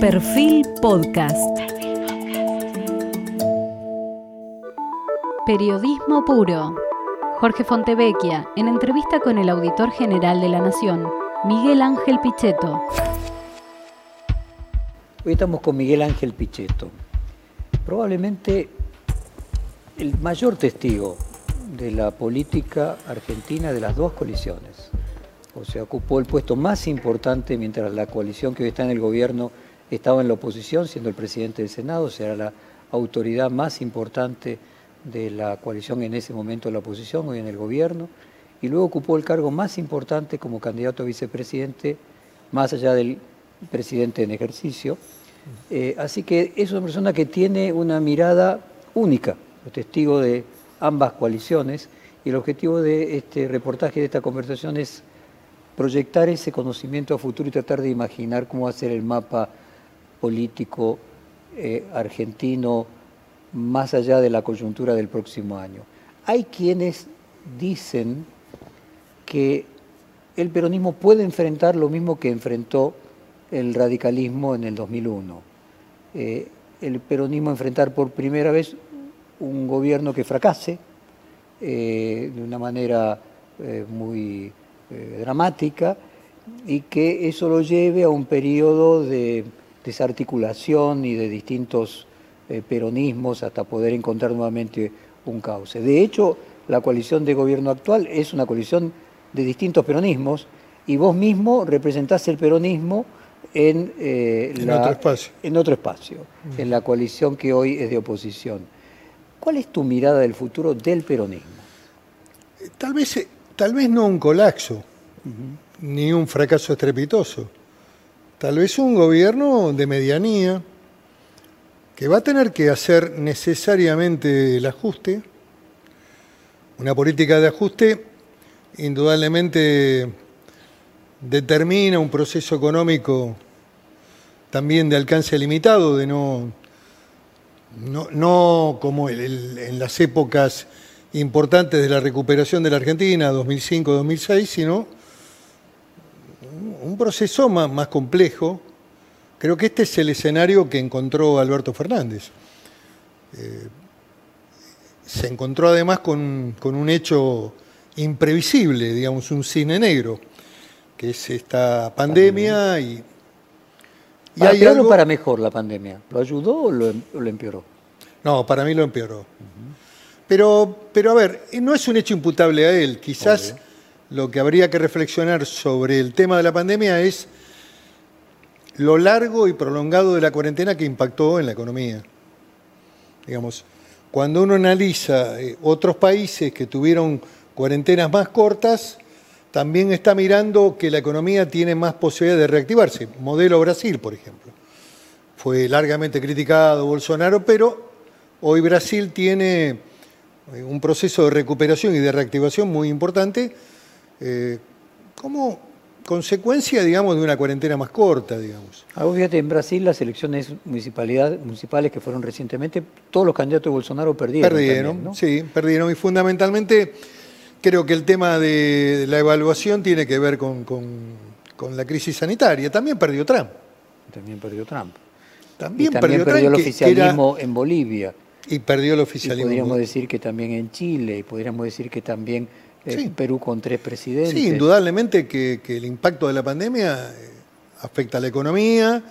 Perfil Podcast. Periodismo puro. Jorge Fontevecchia, en entrevista con el auditor general de la Nación, Miguel Ángel Pichetto. Hoy estamos con Miguel Ángel Pichetto, probablemente el mayor testigo de la política argentina de las dos coaliciones. O sea, ocupó el puesto más importante mientras la coalición que hoy está en el gobierno estaba en la oposición, siendo el presidente del Senado, o sea, la autoridad más importante de la coalición en ese momento en la oposición, hoy en el gobierno, y luego ocupó el cargo más importante como candidato a vicepresidente, más allá del presidente en ejercicio. Eh, así que es una persona que tiene una mirada única, testigo de ambas coaliciones, y el objetivo de este reportaje, de esta conversación, es proyectar ese conocimiento a futuro y tratar de imaginar cómo va a ser el mapa político eh, argentino más allá de la coyuntura del próximo año. Hay quienes dicen que el peronismo puede enfrentar lo mismo que enfrentó el radicalismo en el 2001. Eh, el peronismo enfrentar por primera vez un gobierno que fracase eh, de una manera muy dramática y que eso lo lleve a un periodo de desarticulación y de distintos eh, peronismos hasta poder encontrar nuevamente un cauce. De hecho, la coalición de gobierno actual es una coalición de distintos peronismos y vos mismo representás el peronismo en, eh, otro espacio, en, otro espacio en la coalición que hoy es de oposición. ¿Cuál es tu mirada del futuro del peronismo? Tal vez, tal vez no un colapso, ni un fracaso estrepitoso Tal vez un gobierno de medianía que va a tener que hacer necesariamente el ajuste. Una política de ajuste indudablemente determina un proceso económico también de alcance limitado, de no, no, como en las épocas importantes de la recuperación de la Argentina, 2005-2006, sino proceso más, complejo. Creo que este es el escenario que encontró Alberto Fernández. Eh, se encontró además con, un hecho imprevisible, digamos, un cine negro, que es esta pandemia y... y ¿Para hay para mejor la pandemia? ¿Lo ayudó o lo, empeoró? No, para mí lo empeoró. pero, pero a ver, no es un hecho imputable a él, quizás lo que habría que reflexionar sobre el tema de la pandemia es lo largo y prolongado de la cuarentena que impactó en la economía. Digamos, cuando uno analiza eh, otros países que tuvieron cuarentenas más cortas, también está mirando que la economía tiene más posibilidad de reactivarse. Modelo Brasil, por ejemplo. Fue largamente criticado Bolsonaro, pero hoy Brasil tiene eh, un proceso de recuperación y de reactivación muy importante eh, como consecuencia, digamos, de una cuarentena más corta, digamos. Ah, fíjate, en Brasil las elecciones municipales que fueron recientemente, todos los candidatos de Bolsonaro perdieron. Perdieron, sí, perdieron. Y fundamentalmente creo que el tema de la evaluación tiene que ver con, la crisis sanitaria. También perdió Trump. También perdió Trump. También, perdió, el oficialismo en Bolivia. Y perdió el oficialismo. podríamos decir que también en Chile, y podríamos decir que también sí. Perú con tres presidentes. Sí, indudablemente que, el impacto de la pandemia eh, afecta a la economía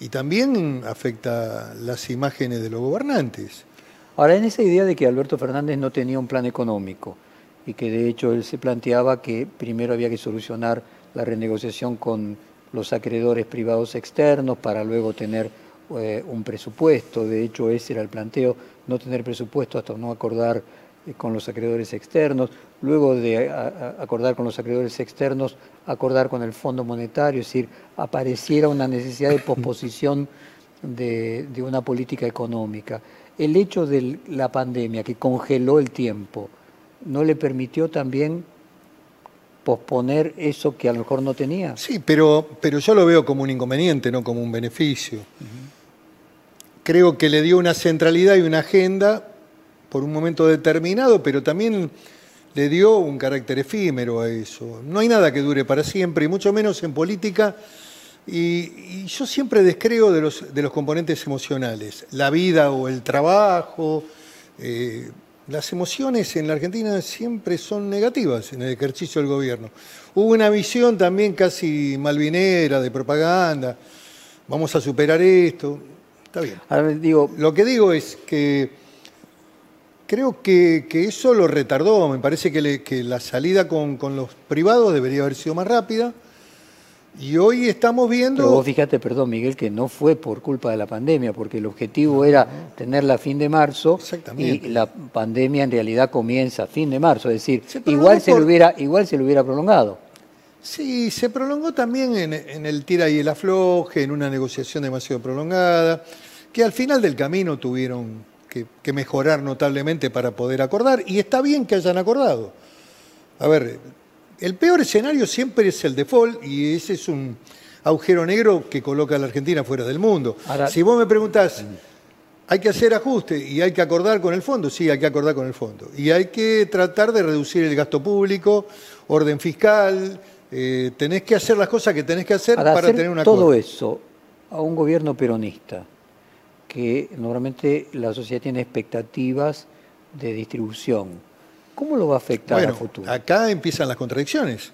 y también afecta las imágenes de los gobernantes. Ahora, en esa idea de que Alberto Fernández no tenía un plan económico y que de hecho él se planteaba que primero había que solucionar la renegociación con los acreedores privados externos para luego tener eh, un presupuesto, de hecho ese era el planteo, no tener presupuesto hasta no acordar eh, con los acreedores externos, luego de acordar con los acreedores externos, acordar con el Fondo Monetario, es decir, apareciera una necesidad de posposición de, una política económica. El hecho de la pandemia que congeló el tiempo, ¿no le permitió también posponer eso que a lo mejor no tenía? Sí, pero, pero yo lo veo como un inconveniente, no como un beneficio. Creo que le dio una centralidad y una agenda por un momento determinado, pero también le dio un carácter efímero a eso. No hay nada que dure para siempre, y mucho menos en política, Y, y yo siempre descreo de los, de los componentes emocionales, la vida o el trabajo. eh, las emociones en la Argentina siempre son negativas en el ejercicio del gobierno. Hubo una visión también casi malvinera, de propaganda, vamos a superar esto, está bien. Ahora digo, Lo que digo es que creo que, que eso lo retardó. Me parece que, le- que la salida con, con los privados debería haber sido más rápida. Y hoy estamos pero viendo. vos fíjate, perdón Miguel, que no fue por culpa de la pandemia, porque el objetivo era tenerla a fin de marzo Exactamente. y la pandemia en realidad comienza a fin de marzo, es decir, Se igual se, lo hubiera, igual se lo hubiera prolongado. Sí, se prolongó también en, en el tira y el afloje, en una negociación demasiado prolongada, que al final del camino tuvieron que, que mejorar notablemente para poder acordar. Y está bien que hayan acordado. A ver, el peor escenario siempre es el default y ese es un agujero negro que coloca a la Argentina fuera del mundo. Ahora- si vos me preguntás, ¿hay que hacer ajuste y hay que acordar con el fondo? Sí, hay que acordar con el fondo. Y hay que tratar de reducir el gasto público, orden fiscal, eh, tenés que hacer las cosas que tenés que hacer Para, para, hacer tener una todo eso a un gobierno peronista, que normalmente la sociedad tiene expectativas de distribución, ¿cómo lo va a afectar Bueno, a futuro? acá empiezan las contradicciones.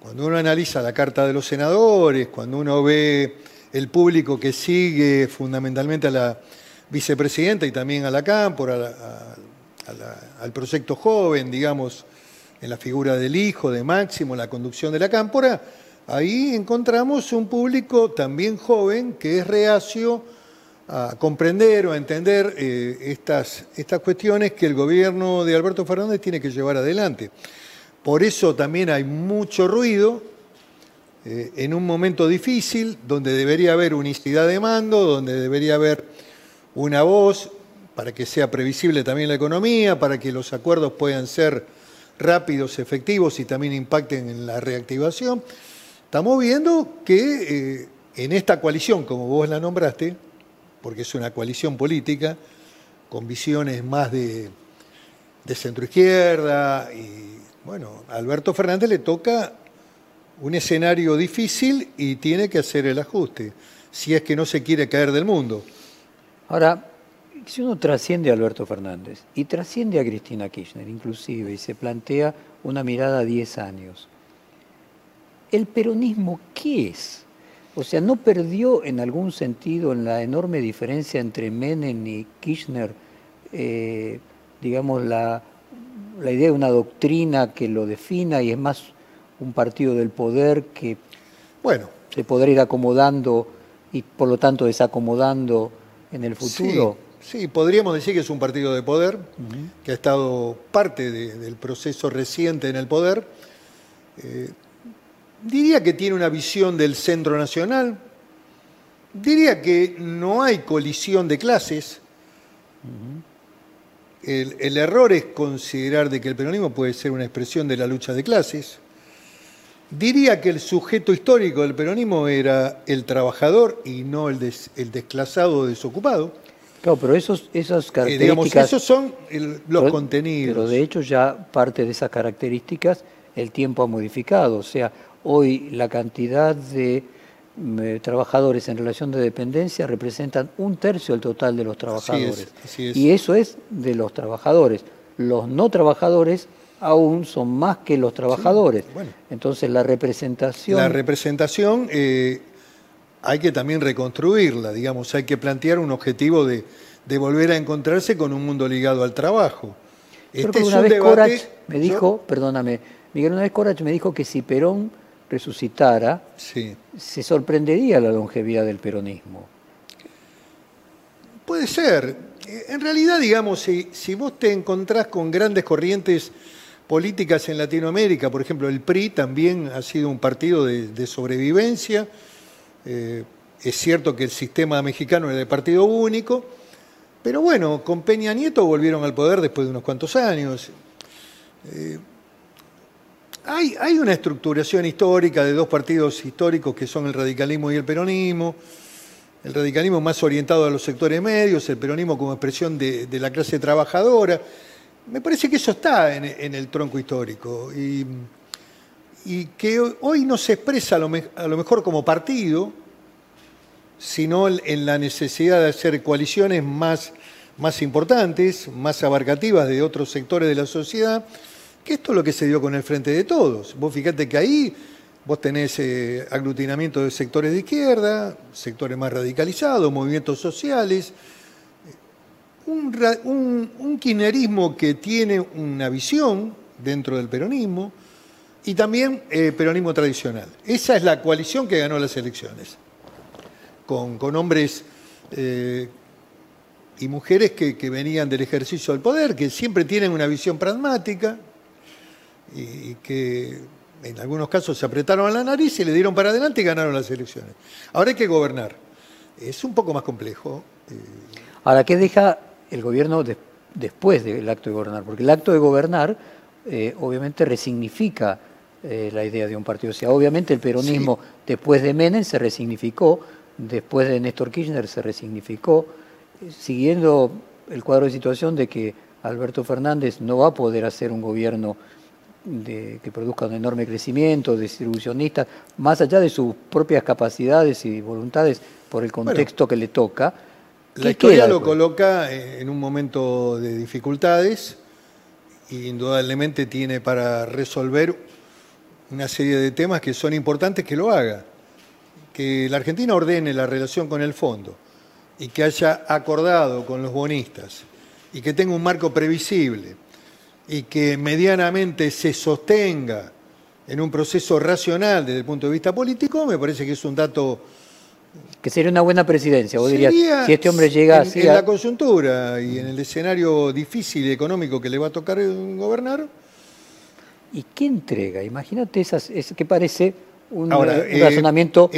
Cuando uno analiza la carta de los senadores, cuando uno ve el público que sigue fundamentalmente a la vicepresidenta y también a la Cámpora, a la- a- a la- al proyecto joven, digamos, en la figura del hijo de Máximo, la conducción de la Cámpora, ahí encontramos un público también joven que es reacio a comprender o a entender eh, estas, estas cuestiones que el gobierno de Alberto Fernández tiene que llevar adelante. Por eso también hay mucho ruido eh, en un momento difícil donde debería haber unicidad de mando, donde debería haber una voz para que sea previsible también la economía, para que los acuerdos puedan ser rápidos, efectivos y también impacten en la reactivación. Estamos viendo que eh, en esta coalición, como vos la nombraste, porque es una coalición política, con visiones más de, de centroizquierda, y bueno, a Alberto Fernández le toca un escenario difícil y tiene que hacer el ajuste, si es que no se quiere caer del mundo. Ahora, si uno trasciende a Alberto Fernández y trasciende a Cristina Kirchner inclusive y se plantea una mirada a 10 años, ¿el peronismo qué es? O sea, ¿no perdió en algún sentido en la enorme diferencia entre Menem y Kirchner, eh, digamos, la, la idea de una doctrina que lo defina y es más un partido del poder que Bueno, se podrá ir acomodando y por lo tanto desacomodando en el futuro? Sí, sí, podríamos decir que es un partido de poder, que ha estado parte de- del proceso reciente en el poder. Eh, diría que tiene una visión del centro nacional. Diría que no hay colisión de clases. El, el error es considerar de que el peronismo puede ser una expresión de la lucha de clases. Diría que el sujeto histórico del peronismo era el trabajador y no el, des- el desclasado o desocupado. Claro, pero esos, esas Eh, características... digamos, esos son el- los pero- contenidos. Pero de hecho ya parte de esas características el tiempo ha modificado. O sea, hoy la cantidad de eh, trabajadores en relación de dependencia representan un tercio del total de los trabajadores. así es. Y eso es de los trabajadores. Los no trabajadores aún son más que los trabajadores. bueno. Entonces la representación... La representación eh, hay que también reconstruirla, digamos, hay que plantear un objetivo de, de volver a encontrarse con un mundo ligado al trabajo. Creo Este que es una un vez debate- Corach me yo- dijo, perdóname, Miguel, una vez Corach me dijo que si Perón resucitara, Sí, se sorprendería la longevidad del peronismo. puede ser. Eh, En realidad, digamos, si, si vos te encontrás con grandes corrientes políticas en Latinoamérica, por ejemplo, el PRI también ha sido un partido de, de sobrevivencia. Eh, es cierto que el sistema mexicano era de partido único, pero bueno, con Peña Nieto volvieron al poder después de unos cuantos años. Eh, hay, una estructuración histórica de dos partidos históricos que son el radicalismo y el peronismo. El radicalismo más orientado a los sectores medios, el peronismo como expresión de, la clase trabajadora. Me parece que eso está en, el tronco histórico y, que hoy no se expresa a lo, mejor como partido, sino en la necesidad de hacer coaliciones más importantes, más abarcativas de otros sectores de la sociedad, que esto es lo que se dio con el Frente de Todos. Vos fíjate que ahí vos tenés eh, aglutinamiento de sectores de izquierda, sectores más radicalizados, movimientos sociales, un, un, kirchnerismo que tiene una visión dentro del peronismo y también eh, peronismo tradicional. Esa es la coalición que ganó las elecciones, con, hombres eh, y mujeres que, venían del ejercicio del poder, que siempre tienen una visión pragmática y, que en algunos casos se apretaron la nariz y le dieron para adelante y ganaron las elecciones. Ahora hay que gobernar. Es un poco más complejo. Eh. Ahora, ¿qué deja el gobierno después del acto de gobernar, porque el acto de gobernar eh, obviamente resignifica eh, la idea de un partido. O sea, obviamente el peronismo después de Menem se resignificó, después de Néstor Kirchner se resignificó, siguiendo el cuadro de situación de que Alberto Fernández no va a poder hacer un gobierno que produzca un enorme crecimiento, distribucionista, más allá de sus propias capacidades y voluntades por el contexto que le toca la historia lo coloca en un momento de dificultades y indudablemente tiene para resolver una serie de temas que son importantes que lo haga. Que la Argentina ordene la relación con el fondo y que haya acordado con los bonistas y que tenga un marco previsible y que medianamente se sostenga en un proceso racional desde el punto de vista político, me parece que es un dato que sería una buena presidencia. Vos dirías, si este hombre llega en, en la coyuntura y en el escenario difícil y económico que le va a tocar gobernar. ¿Y qué entrega? Imagínate esas, es que parece un, eh, razonamiento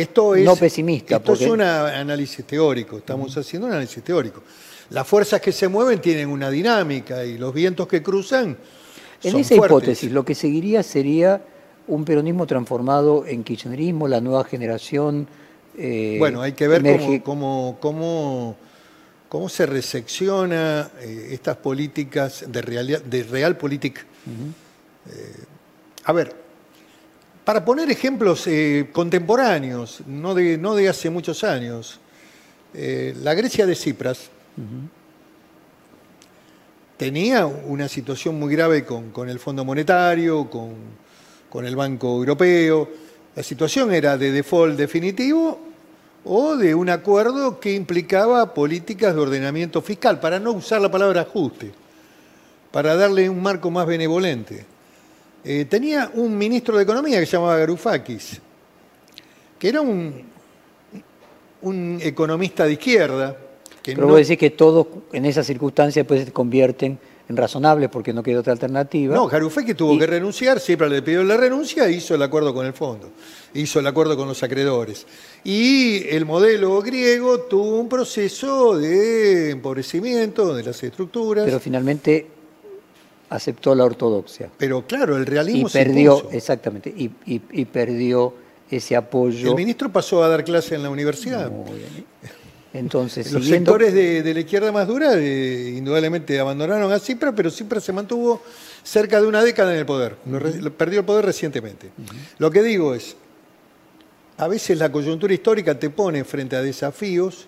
no pesimista. Esto es un análisis teórico, estamos haciendo un análisis teórico. Las fuerzas que se mueven tienen una dinámica y los vientos que cruzan. En esa hipótesis, lo que seguiría sería un peronismo transformado en kirchnerismo, la nueva generación eh, bueno, hay que ver cómo, cómo, cómo, se resecciona eh, estas políticas de, real, de realpolitik. Eh, a ver, para poner ejemplos contemporáneos, no de, no de hace muchos años, la Grecia de Cipras tenía una situación muy grave con, el Fondo Monetario, con, el Banco Europeo, la situación era de default definitivo o de un acuerdo que implicaba políticas de ordenamiento fiscal, para no usar la palabra ajuste, para darle un marco más benevolente. Eh, tenía un ministro de Economía que se llamaba Garufakis, que era un economista de izquierda. Que Pero no... vos decís que todos en esas circunstancias pues, se convierten razonable porque no quedó otra alternativa. No, que tuvo que renunciar, siempre le pidió la renuncia e hizo el acuerdo con el fondo, hizo el acuerdo con los acreedores. Y el modelo griego tuvo un proceso de empobrecimiento de las estructuras. Pero finalmente aceptó la ortodoxia. Pero claro, el realismo y perdió, exactamente, y, y, perdió ese apoyo. El ministro pasó a dar clase en la universidad. Muy bien. Entonces, los sectores de, la izquierda más dura eh, indudablemente abandonaron a Cipra, pero Cipra se mantuvo cerca de una década en el poder. perdió el poder recientemente. Lo que digo es, a veces la coyuntura histórica te pone frente a desafíos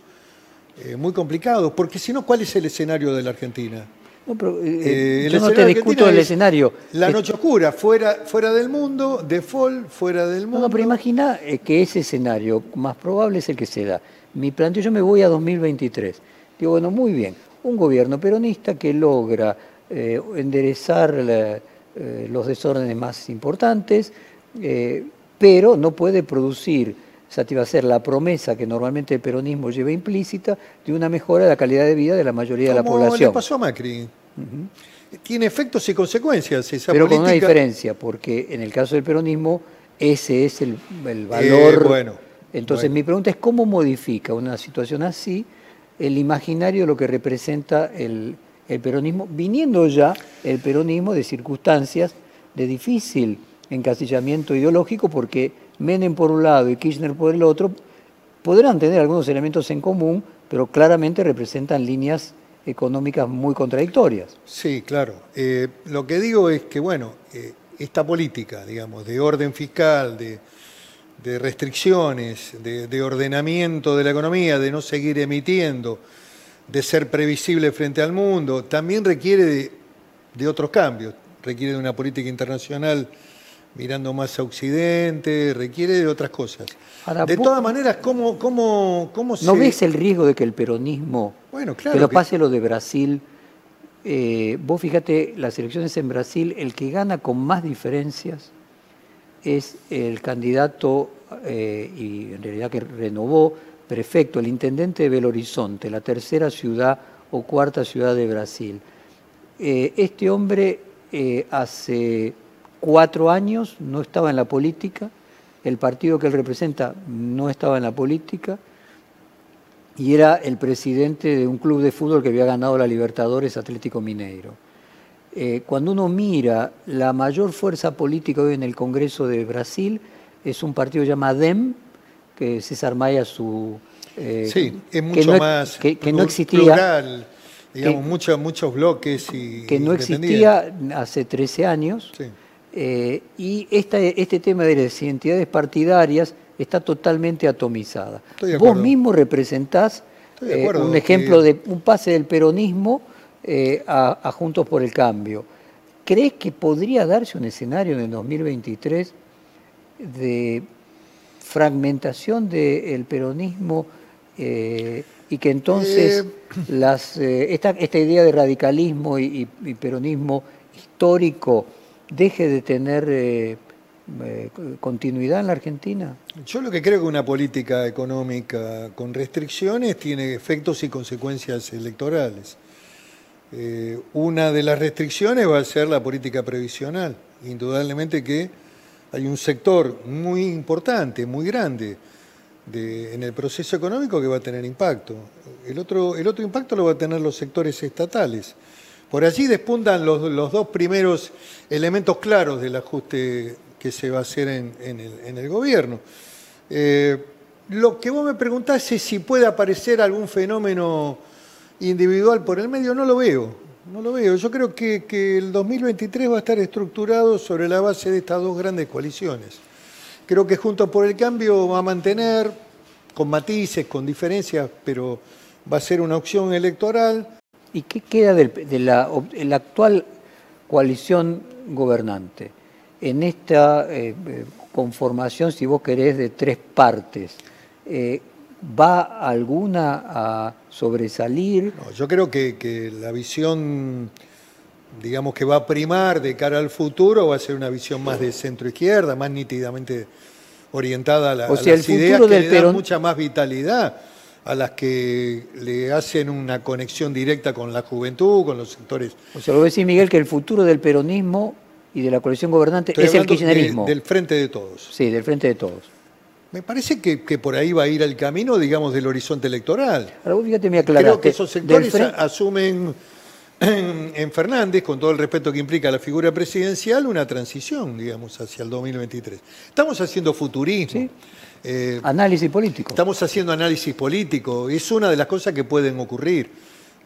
eh, muy complicados, porque si no, ¿cuál es el escenario de la Argentina? No, pero, eh, yo no te discuto el escenario. La noche oscura, fuera, fuera del mundo, default, fuera del mundo. No, pero imagina que ese escenario más probable es el que se da mi planteo, yo me voy a 2023. Digo, bueno, muy bien, un gobierno peronista que logra eh, enderezar eh, los desórdenes más importantes, eh, pero no puede producir, satisfacer la promesa que normalmente el peronismo lleva implícita de una mejora de la calidad de vida de la mayoría de la población. le pasó a Macri? Tiene efectos y consecuencias esa Pero con una diferencia, porque en el caso del peronismo ese es el, el valor bueno entonces mi pregunta es cómo modifica una situación así el imaginario de lo que representa el, peronismo, viniendo ya el peronismo de circunstancias de difícil encasillamiento ideológico, porque Menem por un lado y Kirchner por el otro podrán tener algunos elementos en común, pero claramente representan líneas económicas muy contradictorias. Sí, claro. Eh, lo que digo es que, bueno, eh, esta política, digamos, de orden fiscal, de de restricciones, de, ordenamiento de la economía, de no seguir emitiendo, de ser previsible frente al mundo, también requiere de, otros cambios, requiere de una política internacional mirando más a Occidente, requiere de otras cosas. de todas maneras, ¿cómo, cómo, cómo se...? ¿No ves el riesgo de que el peronismo, bueno, claro que lo pase lo de Brasil, eh, vos fíjate, las elecciones en Brasil, el que gana con más diferencias es el candidato, eh, y en realidad que renovó, prefecto, el intendente de Belo Horizonte, la tercera ciudad o cuarta ciudad de Brasil. Eh, este hombre eh, hace cuatro años no estaba en la política, el partido que él representa no estaba en la política, y era el presidente de un club de fútbol que había ganado la Libertadores Atlético Mineiro. Eh, cuando uno mira la mayor fuerza política hoy en el Congreso de Brasil, es un partido llamado DEM, que César Maya su... Eh, sí, es mucho más que, no existía, digamos, muchos, muchos bloques y... Que no existía hace 13 años. Eh, y este tema de las identidades partidarias está totalmente atomizada. Vos mismo representás un ejemplo de un pase del peronismo eh, a, Juntos por el Cambio. ¿Crees que podría darse un escenario en el 2023 de fragmentación del peronismo eh, y que entonces eh. las, esta, esta, idea de radicalismo y, peronismo histórico deje de tener continuidad en la Argentina? Yo lo que creo que una política económica con restricciones tiene efectos y consecuencias electorales. Eh, una de las restricciones va a ser la política previsional. Indudablemente que hay un sector muy importante, muy grande en el proceso económico que va a tener impacto. El otro, impacto lo va a tener los sectores estatales. Por allí despuntan los, dos primeros elementos claros del ajuste que se va a hacer en, el, gobierno. Eh, lo que vos me preguntás es si puede aparecer algún fenómeno individual por el medio, no lo veo. No lo veo. Yo creo que, el 2023 va a estar estructurado sobre la base de estas dos grandes coaliciones. Creo que Juntos por el Cambio va a mantener, con matices, con diferencias, pero va a ser una opción electoral. ¿Y qué queda de la, actual coalición gobernante? En esta eh, eh, conformación, si vos querés, de tres partes. Eh, ¿Va alguna a sobresalir? yo creo que, la visión, digamos, que va a primar de cara al futuro va a ser una visión más de centro-izquierda, más nítidamente orientada a, la, las ideas que le dan mucha más vitalidad a las que le hacen una conexión directa con la juventud, con los sectores. O sea, lo decís, Miguel, que el futuro del peronismo y de la coalición gobernante es el kirchnerismo. del frente de todos. Sí, del frente de todos. Me parece que, por ahí va a ir el camino, digamos, del horizonte electoral. Ahora fíjate, me aclaraste. Creo que esos sectores asumen en, Fernández, con todo el respeto que implica la figura presidencial, una transición, digamos, hacia el 2023. Estamos haciendo futurismo. Eh, análisis político. Estamos haciendo análisis político. Es una de las cosas que pueden ocurrir.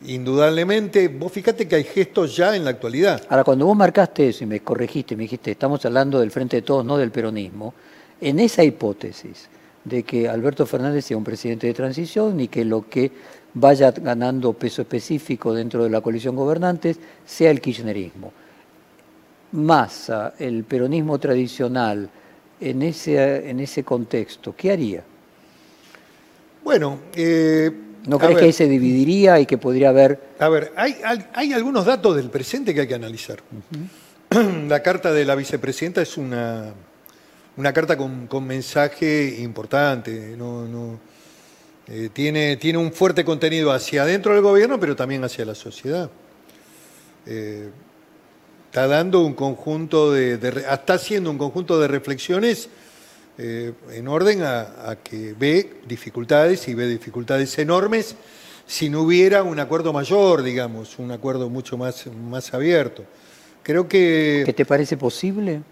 Indudablemente, vos fíjate que hay gestos ya en la actualidad. Ahora, cuando vos marcaste eso y me corregiste, me dijiste, estamos hablando del Frente de Todos, no del peronismo, en esa hipótesis de que Alberto Fernández sea un presidente de transición y que lo que vaya ganando peso específico dentro de la coalición gobernante sea el kirchnerismo. Massa, el peronismo tradicional, en ese, en ese contexto, ¿qué haría? Bueno, eh, ¿no crees que ahí se dividiría y que podría haber... A ver, hay, hay, algunos datos del presente que hay que analizar. La carta de la vicepresidenta es una una carta con, mensaje importante. Eh, tiene, tiene un fuerte contenido hacia adentro del gobierno, pero también hacia la sociedad. Eh, está dando un conjunto de, está haciendo un conjunto de reflexiones eh, en orden a, que ve dificultades y ve dificultades enormes si no hubiera un acuerdo mayor, digamos, un acuerdo mucho más, más abierto. Creo que... ¿Qué te parece posible?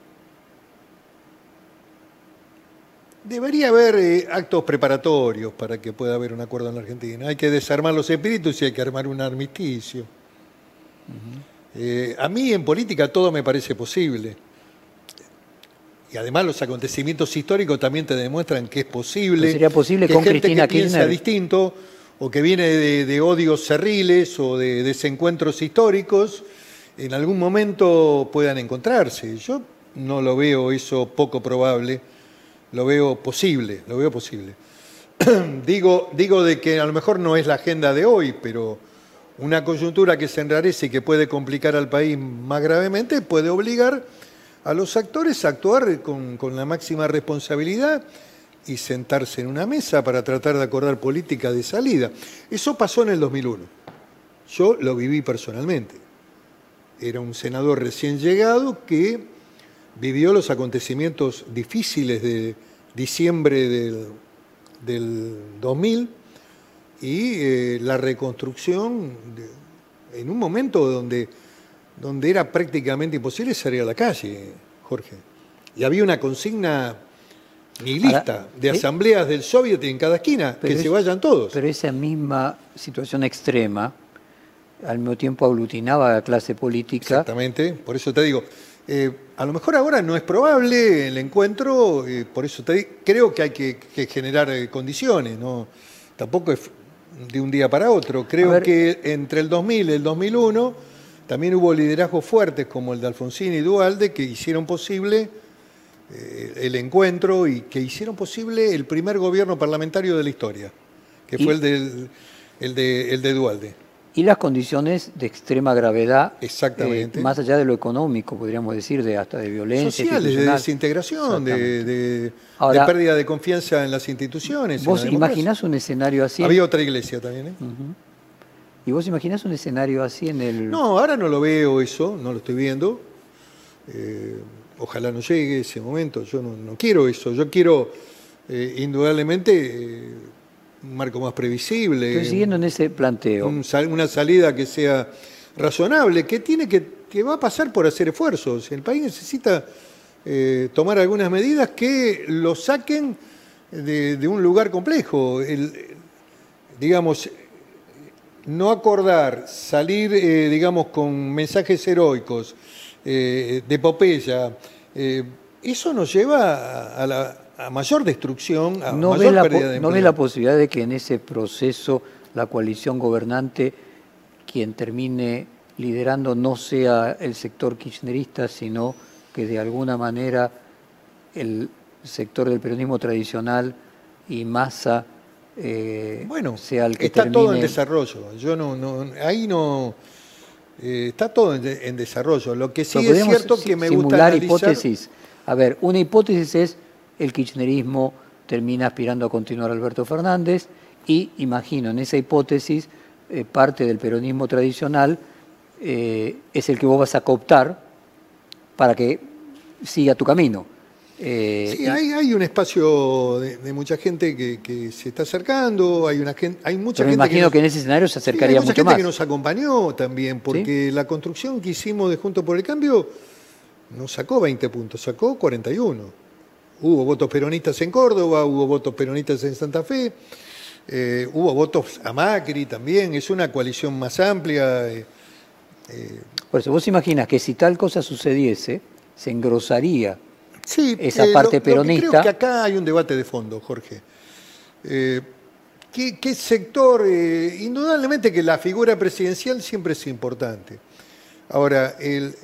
Debería haber eh, actos preparatorios para que pueda haber un acuerdo en la Argentina. Hay que desarmar los espíritus y hay que armar un armisticio. Eh, a mí en política todo me parece posible. y además los acontecimientos históricos también te demuestran que es posible. Sería posible que con gente Cristina que piensa Kirchner. distinto o que viene de, de odios cerriles o de desencuentros históricos, en algún momento puedan encontrarse. Yo no lo veo eso poco probable, lo veo posible, lo veo posible. digo, digo de que a lo mejor no es la agenda de hoy, pero una coyuntura que se enrarece y que puede complicar al país más gravemente puede obligar a los actores a actuar con, con la máxima responsabilidad y sentarse en una mesa para tratar de acordar política de salida. Eso pasó en el 2001. Yo lo viví personalmente. Era un senador recién llegado que vivió los acontecimientos difíciles de diciembre del, del 2000 y eh, la reconstrucción de- en un momento donde, donde era prácticamente imposible salir a la calle, Jorge. Y había una consigna nihilista de eh, asambleas del soviet en cada esquina, Pero que se vayan todos. Pero esa misma situación extrema al mismo tiempo aglutinaba a la clase política. Exactamente, por eso te digo, eh, a lo mejor ahora no es probable el encuentro, eh, por eso te creo que hay que, que generar eh, condiciones, ¿no? tampoco es de un día para otro. Creo que entre el 2000 y el 2001 también hubo liderazgos fuertes como el de Alfonsín y Dualde que hicieron posible eh, el encuentro y que hicieron posible el primer gobierno parlamentario de la historia, que Y- fue el, del, el, de, el de Dualde. Y las condiciones de extrema gravedad, Exactamente. eh, más allá de lo económico, podríamos decir, de hasta de violencia. sociales, de desintegración, de, Exactamente. de- Ahora- de pérdida de confianza en las instituciones. ¿Vos la imaginás un escenario así? Había otra iglesia también. ¿eh? ¿Y vos imaginás un escenario así en el... No, ahora no lo veo eso, no lo estoy viendo. Eh, ojalá no llegue ese momento. Yo no, no quiero eso. Yo quiero, eh, indudablemente, un marco más previsible. Estoy siguiendo en ese planteo. un una salida que sea razonable, que tiene que, que va a pasar por hacer esfuerzos. El país necesita eh, tomar algunas medidas que lo saquen de, de un lugar complejo. El- digamos, no acordar, salir, eh, digamos, con mensajes heroicos, eh, de epopeya, eh, eso nos lleva a la a mayor destrucción, a ¿No mayor ves, la, pérdida de ¿No empleo. la posibilidad de que en ese proceso la coalición gobernante, quien termine liderando, no sea el sector kirchnerista, sino que de alguna manera el sector del peronismo tradicional y masa eh, Bueno, sea el que está todo en desarrollo. Yo no, no ahí no eh, está todo en, de- en desarrollo. Lo que sí Pero es cierto que me gusta simular analizar. hipótesis. A ver, una hipótesis es el kirchnerismo termina aspirando a continuar Alberto Fernández y imagino en esa hipótesis eh, parte del peronismo tradicional eh, es el que vos vas a cooptar para que siga tu camino. Eh, Sí, y- hay, hay un espacio de, de mucha gente que, que se está acercando, hay una gente, hay mucha pero me gente nos- que, en ese escenario se Sí, acercaría hay mucha mucho gente más. que nos acompañó también, porque la construcción que hicimos de Juntos por el Cambio no sacó 20 puntos, sacó 41. Hubo votos peronistas en Córdoba, hubo votos peronistas en Santa Fe, eh, hubo votos a Macri también, es una coalición más amplia. eh, eh, Por eso, vos imaginas que si tal cosa sucediese, se engrosaría Sí, esa parte lo- lo que peronista. creo que acá hay un debate de fondo, Jorge. ¿qué, qué sector? indudablemente que la figura presidencial siempre es importante. Ahora, el,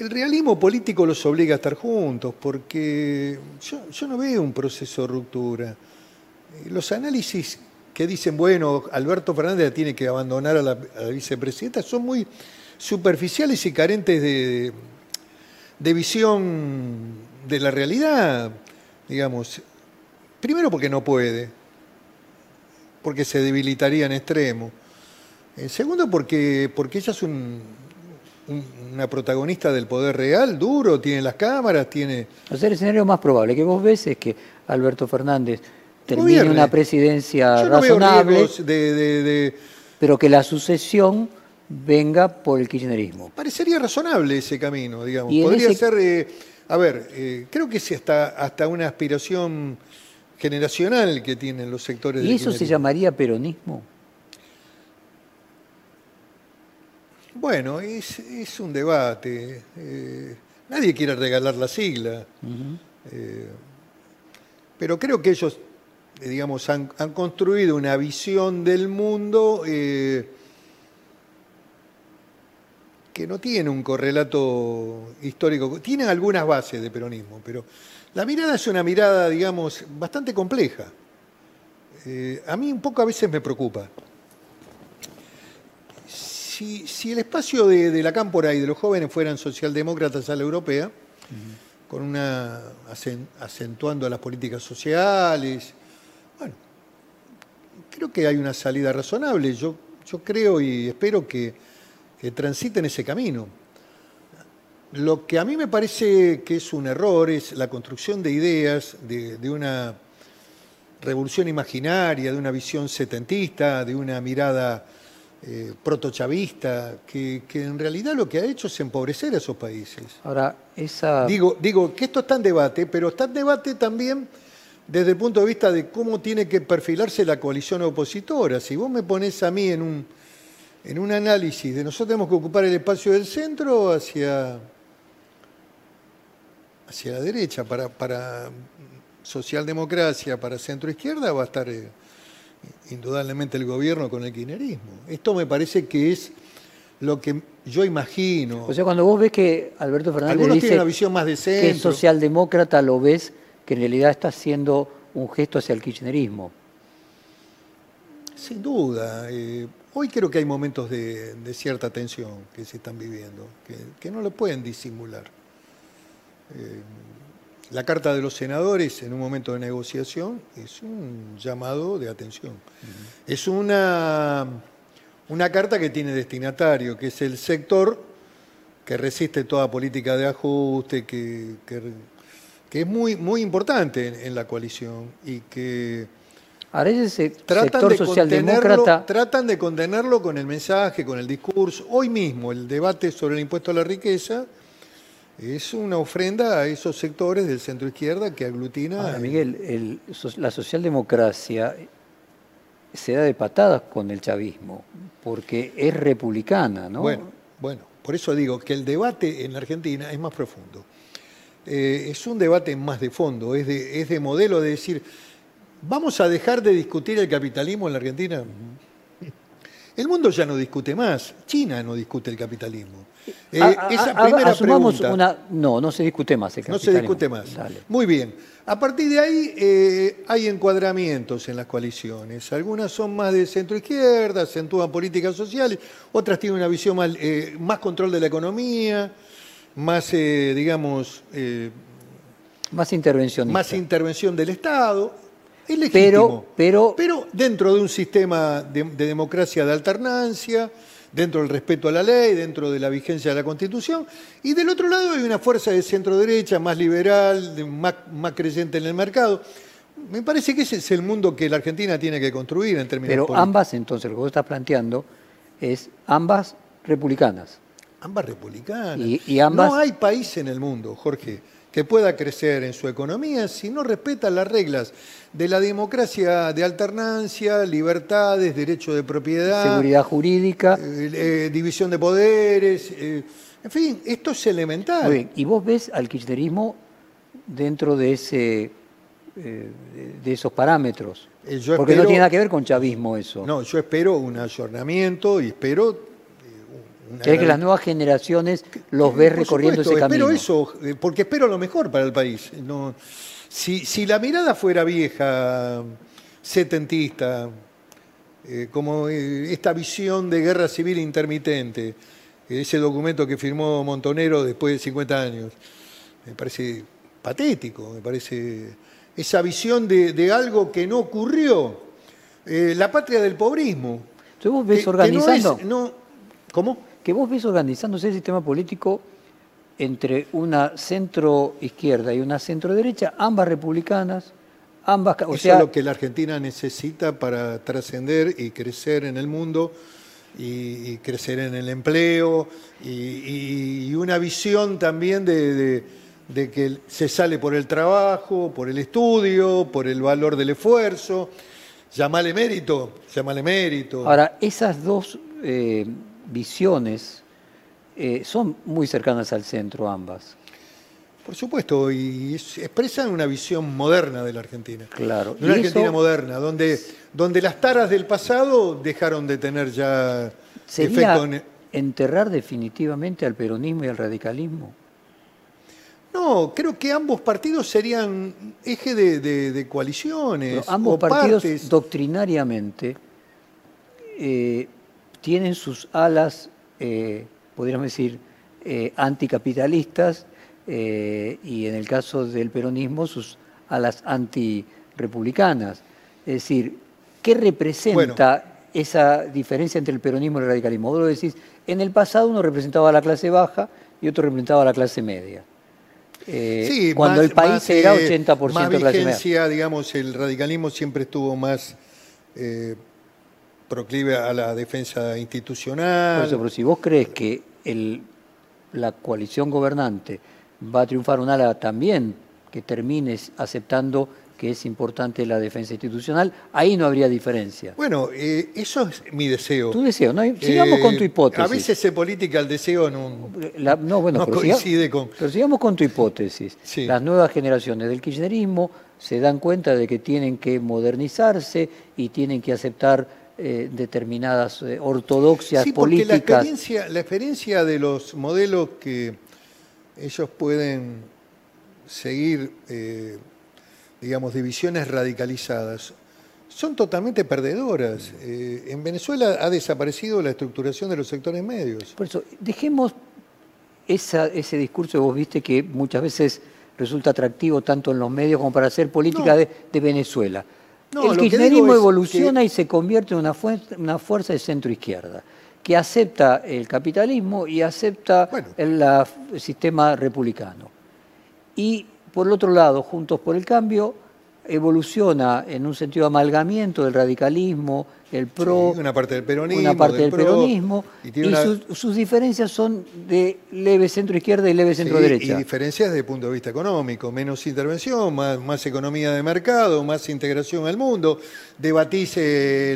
el realismo político los obliga a estar juntos, porque yo, no veo un proceso de ruptura. Eh, Los análisis que dicen, bueno, Alberto Fernández tiene que abandonar a la, vicepresidenta son muy superficiales y carentes de, visión de la realidad, digamos. Primero porque no puede, porque se debilitaría en extremo. En segundo porque, porque ella es un- un- una protagonista del poder real, duro, tiene las cámaras, tiene... O sea, el escenario más probable que vos ves es que Alberto Fernández termine Gobierne. una presidencia Yo no veo razonable, de, de- de- pero que la sucesión venga por el kirchnerismo. Parecería razonable ese camino, digamos. Podría ese- ser, eh, a ver, eh, creo que es hasta, hasta una aspiración generacional que tienen los sectores ¿Y del eso se llamaría peronismo? Bueno, es, es un debate. eh, nadie quiere regalar la sigla. Eh, pero creo que ellos, eh, digamos, han, construido una visión del mundo eh, que no tiene un correlato histórico. Tienen algunas bases de peronismo, pero la mirada es una mirada, digamos, bastante compleja. a mí un poco a veces me preocupa si, el espacio de, la cámpora y de los jóvenes fueran socialdemócratas a la europea, con una acentuando las políticas sociales, bueno, creo que hay una salida razonable. Yo, creo y espero que, transiten ese camino. Lo que a mí me parece que es un error es la construcción de ideas, de, de, una revolución imaginaria, de una visión setentista, de una mirada eh, protochavista, que, en realidad lo que ha hecho es empobrecer a esos países. Ahora, esa... Digo, digo que esto está en debate, pero está en debate también desde el punto de vista de cómo tiene que perfilarse la coalición opositora. Si vos me pones a mí en un, en un análisis de nosotros tenemos que ocupar el espacio del centro hacia, hacia la derecha, para, para socialdemocracia, para centro izquierda, va a estar... Eh, indudablemente el gobierno con el kirchnerismo. Esto me parece que es lo que yo imagino. O sea, cuando vos ves que Alberto Fernández dice una visión más de que es socialdemócrata, lo ves que en realidad está haciendo un gesto hacia el kirchnerismo. Sin duda. Eh, hoy creo que hay momentos de, cierta tensión que se están viviendo, que, no lo pueden disimular. Eh, la carta de los senadores en un momento de negociación es un llamado de atención. Es una, una carta que tiene destinatario, que es el sector que resiste toda política de ajuste, que, que, es muy, muy importante en, la coalición y que Ahora ese tratan de socialdemócrata... Tratan de contenerlo con el mensaje, con el discurso. Hoy mismo el debate sobre el impuesto a la riqueza es una ofrenda a esos sectores del centro izquierda que aglutina. Miguel, la socialdemocracia se da de patadas con el chavismo, porque es republicana, ¿no? Bueno, bueno, por eso digo que el debate en la Argentina es más profundo. Eh, es un debate más de fondo, es de, es de modelo de decir, ¿vamos a dejar de discutir el capitalismo en la Argentina? El mundo ya no discute más, China no discute el capitalismo. Eh, esa primera pregunta, una, no, no se discute más el. No se discute más. Muy bien. A partir de ahí eh, hay encuadramientos en las coaliciones. Algunas son más de centro izquierda, acentúan políticas sociales, otras tienen una visión más, eh, más control de la economía, más, digamos... más intervención. Más intervención del Estado. Es legítimo. Pero, pero, dentro de un sistema de, democracia de alternancia, dentro del respeto a la ley, dentro de la vigencia de la Constitución, y del otro lado hay una fuerza de centro derecha, más liberal, más, más creyente en el mercado. Me parece que ese es el mundo que la Argentina tiene que construir en términos Pero ambas, entonces, lo que vos estás planteando es ambas republicanas. Ambas republicanas. y ambas... No hay país en el mundo, Jorge, que pueda crecer en su economía si no respeta las reglas de la democracia de alternancia, libertades, derecho de propiedad, seguridad jurídica, eh, eh, división de poderes, eh, en fin, esto es elemental. Muy bien. ¿Y vos ves al kirchnerismo dentro de ese de esos parámetros? Porque no tiene nada que ver con chavismo eso. No, yo espero un ayornamiento y espero que las nuevas generaciones los ves recorriendo ese camino. Espero eso, eh, porque espero lo mejor para el país. No, si, la mirada fuera vieja, setentista, eh, como eh, esta visión de guerra civil intermitente, ese documento que firmó Montonero después de 50 años, me parece patético, me parece esa visión de, algo que no ocurrió. la patria del pobrismo. Vos ves organizando. no, ¿Cómo? Que vos ves organizándose el sistema político entre una centro izquierda y una centro derecha, ambas republicanas, ambas... O Eso es lo que la Argentina necesita para trascender y crecer en el mundo y, crecer en el empleo y, una visión también de, de, que se sale por el trabajo, por el estudio, por el valor del esfuerzo. Llamale mérito, llamale mérito. Ahora, esas dos... Eh, visiones eh, son muy cercanas al centro ambas. Por supuesto, y expresan una visión moderna de la Argentina. Claro. una Argentina moderna, donde, donde las taras del pasado dejaron de tener ya efecto. enterrar definitivamente al peronismo y al radicalismo? No, creo que ambos partidos serían eje de, coaliciones. ambos partidos doctrinariamente eh, tienen sus alas, eh, podríamos decir, eh, anticapitalistas y en el caso del peronismo sus alas antirepublicanas. Es decir, ¿qué representa esa diferencia entre el peronismo y el radicalismo? Vos lo decís, en el pasado uno representaba a la clase baja y otro representaba a la clase media. sí, cuando el país era 80% más vigencia, digamos, el radicalismo siempre estuvo más proclive a la defensa institucional. pero si vos crees que el, la coalición gobernante va a triunfar un ala también que termine aceptando que es importante la defensa institucional, ahí no habría diferencia. Bueno, eh, eso es mi deseo. Tu deseo, ¿no? Sigamos con tu eh, hipótesis. A veces en política el deseo no, no, bueno, coincide con... Pero sigamos con tu hipótesis. Las nuevas generaciones del kirchnerismo se dan cuenta de que tienen que modernizarse y tienen que aceptar eh, determinadas eh, ortodoxias sí, porque La experiencia, la experiencia de los modelos que ellos pueden seguir, eh, digamos, divisiones radicalizadas, son totalmente perdedoras. en Venezuela ha desaparecido la estructuración de los sectores medios. Por eso, dejemos ese discurso que vos viste que muchas veces resulta atractivo tanto en los medios como para hacer política de Venezuela el kirchnerismo evoluciona y se convierte en una, fuerza, de centro izquierda que acepta el capitalismo y acepta el, sistema republicano. Y por el otro lado, Juntos por el Cambio evoluciona en un sentido de amalgamiento del radicalismo, el PRO, una parte del peronismo, una parte del, peronismo, y, sus, diferencias son de leve centro izquierda y leve centro derecha. Y diferencias desde el punto de vista económico, menos intervención, más, más economía de mercado, más integración al mundo, debatís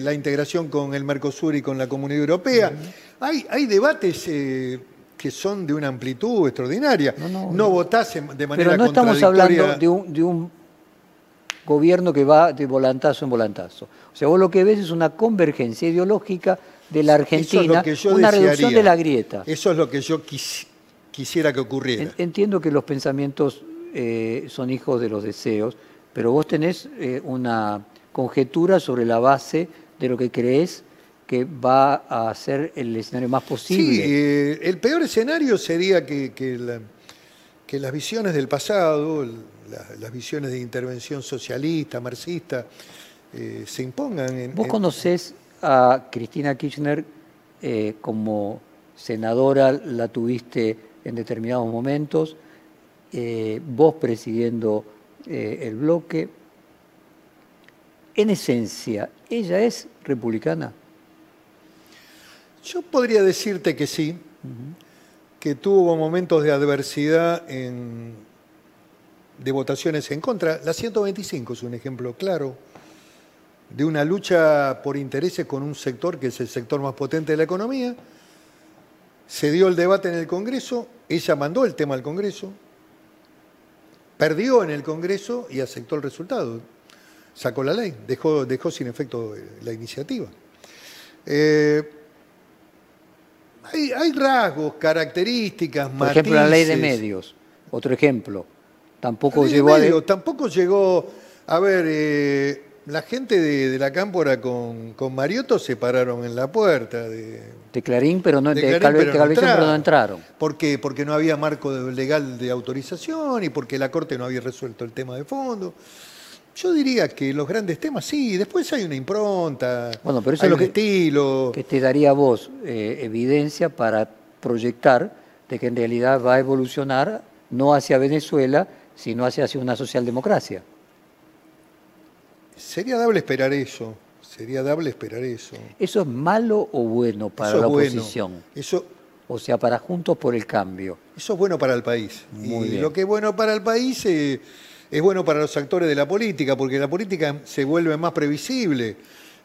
la integración con el Mercosur y con la Comunidad Europea. hay, hay debates... Eh, que son de una amplitud extraordinaria. No, no, votás de manera Pero no estamos hablando de un gobierno que va de volantazo en volantazo. O sea, vos lo que ves es una convergencia ideológica de la Argentina, una reducción de la grieta. Eso es lo que yo quisiera que ocurriera. Entiendo que los pensamientos eh, son hijos de los deseos, pero vos tenés eh, una conjetura sobre la base de lo que crees que va a ser el escenario más posible. Sí, eh, el peor escenario sería que, que las visiones del pasado, las visiones de intervención socialista, marxista, eh, se impongan. En, ¿Vos conocés a Cristina Kirchner eh, como senadora, la tuviste en determinados momentos, eh, vos presidiendo el bloque? En esencia, ¿ella es republicana? Yo podría decirte que sí, que tuvo momentos de adversidad en de votaciones en contra. La 125 es un ejemplo claro de una lucha por intereses con un sector que es el sector más potente de la economía. Se dio el debate en el Congreso, ella mandó el tema al Congreso, perdió en el Congreso y aceptó el resultado. Sacó la ley, dejó, dejó sin efecto la iniciativa. Eh, hay, rasgos, características, Por ejemplo, la ley de medios, otro ejemplo. Tampoco llegó a... Tampoco llegó... A ver, eh, la gente de, la cámpora con, con, Mariotto se pararon en la puerta. De, de Clarín, pero no, de, pero no entraron. ¿Por qué? Porque no había marco legal de autorización y porque la Corte no había resuelto el tema de fondo. Yo diría que los grandes temas sí, después hay una impronta, bueno, pero eso es lo que, estilo. Que te daría a vos eh, evidencia para proyectar de que en realidad va a evolucionar no hacia Venezuela, si no hace así una socialdemocracia. Sería dable esperar eso, sería dable esperar eso. ¿Eso es malo o bueno para la oposición? Eso, o sea, para Juntos por el Cambio. Eso es bueno para el país. y lo que es bueno para el país eh, es bueno para los actores de la política, porque la política se vuelve más previsible.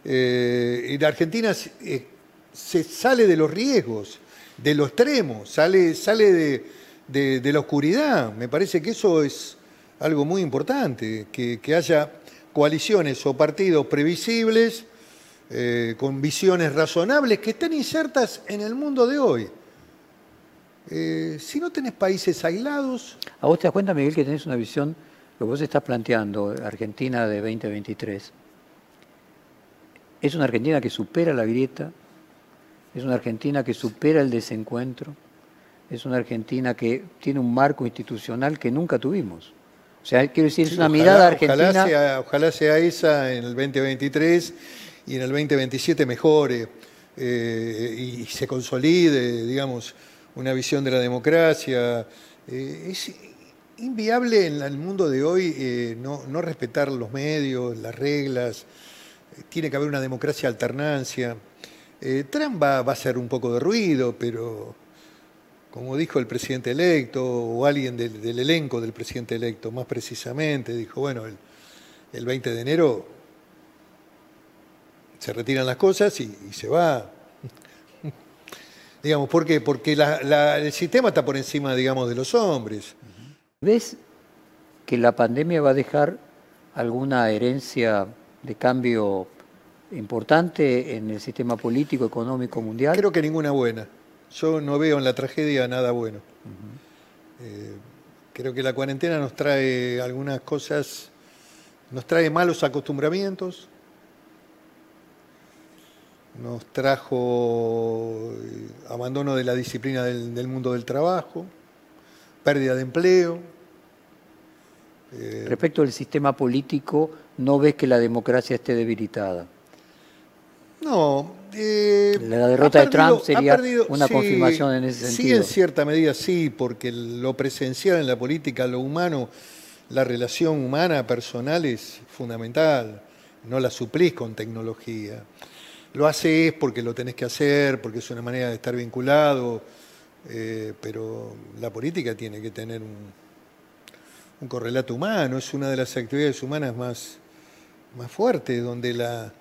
Eh, y la Argentina eh, se, sale de los riesgos, de lo extremo, sale, sale de de, la oscuridad. Me parece que eso es algo muy importante, que, haya coaliciones o partidos previsibles, eh, con visiones razonables, que estén insertas en el mundo de hoy. Eh, si no tenés países aislados... ¿A vos te das cuenta, Miguel, que tenés una visión, lo que vos estás planteando, Argentina de 2023? Es una Argentina que supera la grieta, es una Argentina que supera el desencuentro, es una Argentina que tiene un marco institucional que nunca tuvimos. O sea, quiero decir, es una mirada argentina. Ojalá sea, ojalá sea, esa en el 2023 y en el 2027 mejore eh, y se consolide, digamos, una visión de la democracia. Eh, es inviable en el mundo de hoy eh, no, no, respetar los medios, las reglas. tiene que haber una democracia alternancia. Trump va, va a hacer un poco de ruido, pero como dijo el presidente electo o alguien del, elenco del presidente electo, más precisamente, dijo, bueno, el, 20 de enero se retiran las cosas y, se va. digamos, ¿por qué? Porque el sistema está por encima, digamos, de los hombres. ¿Ves que la pandemia va a dejar alguna herencia de cambio importante en el sistema político, económico mundial? Creo que ninguna buena. Yo no veo en la tragedia nada bueno. Eh, creo que la cuarentena nos trae algunas cosas, nos trae malos acostumbramientos, nos trajo eh, abandono de la disciplina del, mundo del trabajo, pérdida de empleo. Eh, Respecto al sistema político, ¿no ves que la democracia esté debilitada? No, eh, la derrota de Trump sería una confirmación en ese sentido. Sí, en cierta medida sí, porque lo presencial en la política, lo humano, la relación humana personal es fundamental. No la suplís con tecnología. Lo haces porque lo tenés que hacer, porque es una manera de estar vinculado, eh, pero la política tiene que tener un, un correlato humano, es una de las actividades humanas más, más fuertes, donde la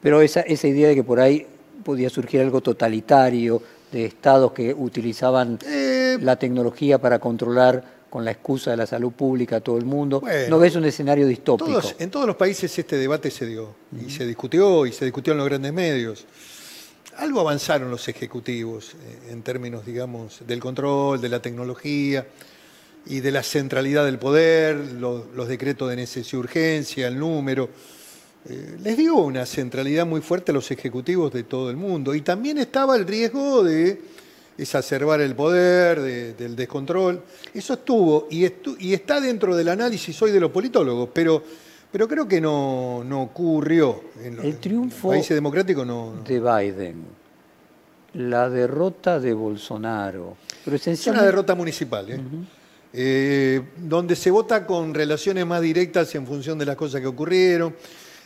pero esa, esa idea de que por ahí podía surgir algo totalitario, de estados que utilizaban eh, la tecnología para controlar con la excusa de la salud pública a todo el mundo. ¿No ves un escenario distópico? en todos los países este debate se dio y se discutió y se discutió en los grandes medios. Algo avanzaron los ejecutivos eh, en términos, digamos, del control, de la tecnología y de la centralidad del poder, los decretos de necesidad y urgencia, el número. Eh, les dio una centralidad muy fuerte a los ejecutivos de todo el mundo. Y también estaba el riesgo de exacerbar el poder, del descontrol. Eso estuvo y, y, está dentro del análisis hoy de los politólogos, pero, pero creo que no, ocurrió. En el triunfo países democráticos no, de Biden, la derrota de Bolsonaro. Pero Es una derrota municipal. ¿eh? Eh, donde se vota con relaciones más directas en función de las cosas que ocurrieron.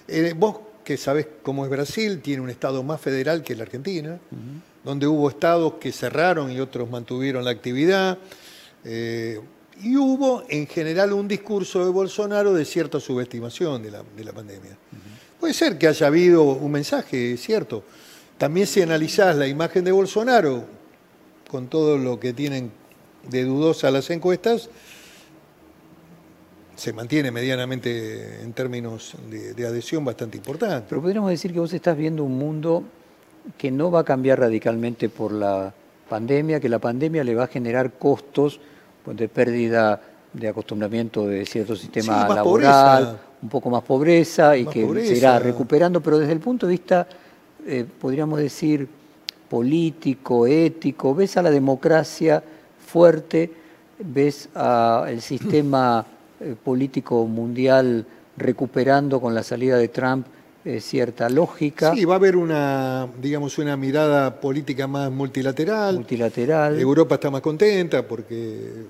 Eh, vos que sabés cómo es Brasil, tiene un Estado más federal que la Argentina, donde hubo estados que cerraron y otros mantuvieron la actividad. Eh, y hubo en general un discurso de Bolsonaro de cierta subestimación de la, pandemia. Puede ser que haya habido un mensaje, cierto. También si analizás la imagen de Bolsonaro, con todo lo que tienen de dudosa las encuestas, se mantiene medianamente en términos de, adhesión bastante importante. Pero podríamos decir que vos estás viendo un mundo que no va a cambiar radicalmente por la pandemia, que la pandemia le va a generar costos pues, de pérdida de acostumbramiento de cierto sistema laboral, un poco más pobreza y que se irá recuperando, pero desde el punto de vista, eh, podríamos decir, político, ético, ves a la democracia fuerte, ves al sistema eh, político mundial recuperando con la salida de Trump eh, cierta lógica. Sí, va a haber una, digamos, una mirada política más multilateral. Multilateral. Europa está más contenta porque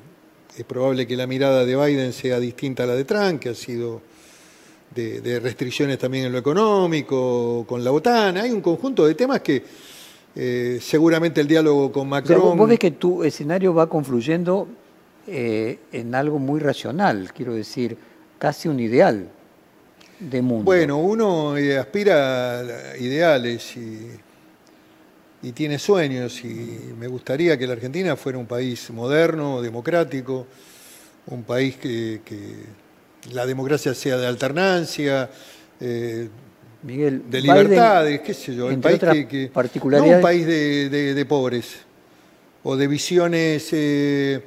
es probable que la mirada de Biden sea distinta a la de Trump, que ha sido de, restricciones también en lo económico, con la OTAN. Hay un conjunto de temas que eh, seguramente el diálogo con Macron... vos ves que tu escenario va confluyendo eh, en algo muy racional, quiero decir, casi un ideal de mundo. Bueno, uno aspira a ideales y, y tiene sueños y me gustaría que la Argentina fuera un país moderno, democrático, un país que, la democracia sea de alternancia, eh, de libertades, qué sé yo, el país que, no un país de, pobres o de visiones eh,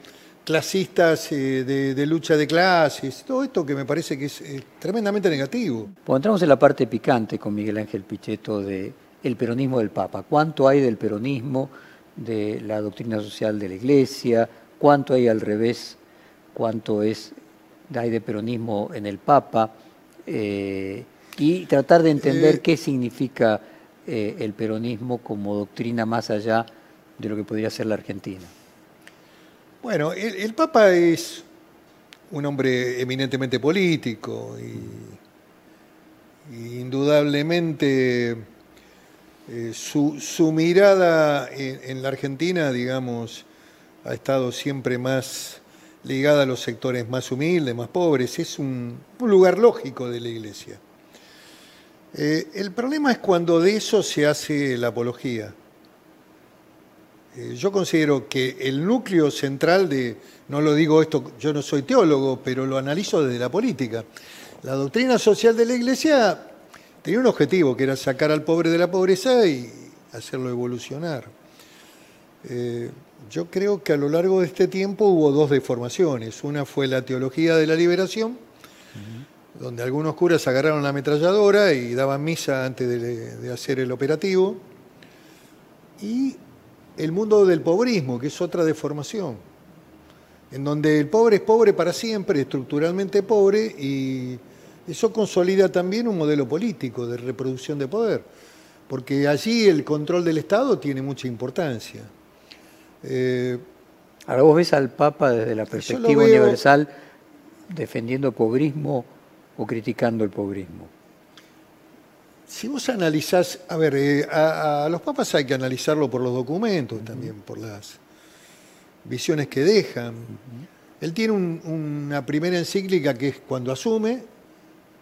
clasistas eh, de, lucha de clases, todo esto que me parece que es tremendamente negativo. Pues entramos en la parte picante con Miguel Ángel Pichetto de el peronismo del Papa. ¿Cuánto hay del peronismo, de la doctrina social de la Iglesia? ¿Cuánto hay al revés? ¿Cuánto es, hay de peronismo en el Papa? Eh, y tratar de entender eh, qué significa eh, el peronismo como doctrina más allá de lo que podría ser la Argentina. Bueno, el, Papa es un hombre eminentemente político y indudablemente eh, su, mirada en, la Argentina, digamos, ha estado siempre más ligada a los sectores más humildes, más pobres. Es un, lugar lógico de la Iglesia. Eh, el problema es cuando de eso se hace la apología. Eh, yo considero que el núcleo central de, no lo digo esto, yo no soy teólogo, pero lo analizo desde la política. La doctrina social de la Iglesia tenía un objetivo, que era sacar al pobre de la pobreza y hacerlo evolucionar. Eh, yo creo que a lo largo de este tiempo hubo dos deformaciones. Una fue la teología de la liberación, donde algunos curas agarraron la ametralladora y daban misa antes de, hacer el operativo. Y el mundo del pobrismo, que es otra deformación, en donde el pobre es pobre para siempre, estructuralmente pobre, y eso consolida también un modelo político de reproducción de poder, porque allí el control del Estado tiene mucha importancia. Eh, Ahora vos ves al Papa desde la perspectiva universal defendiendo el pobrismo o criticando el pobrismo. Si vos analizás, a ver, eh, a, los papas hay que analizarlo por los documentos también, por las visiones que dejan. Él tiene una primera encíclica que es cuando asume,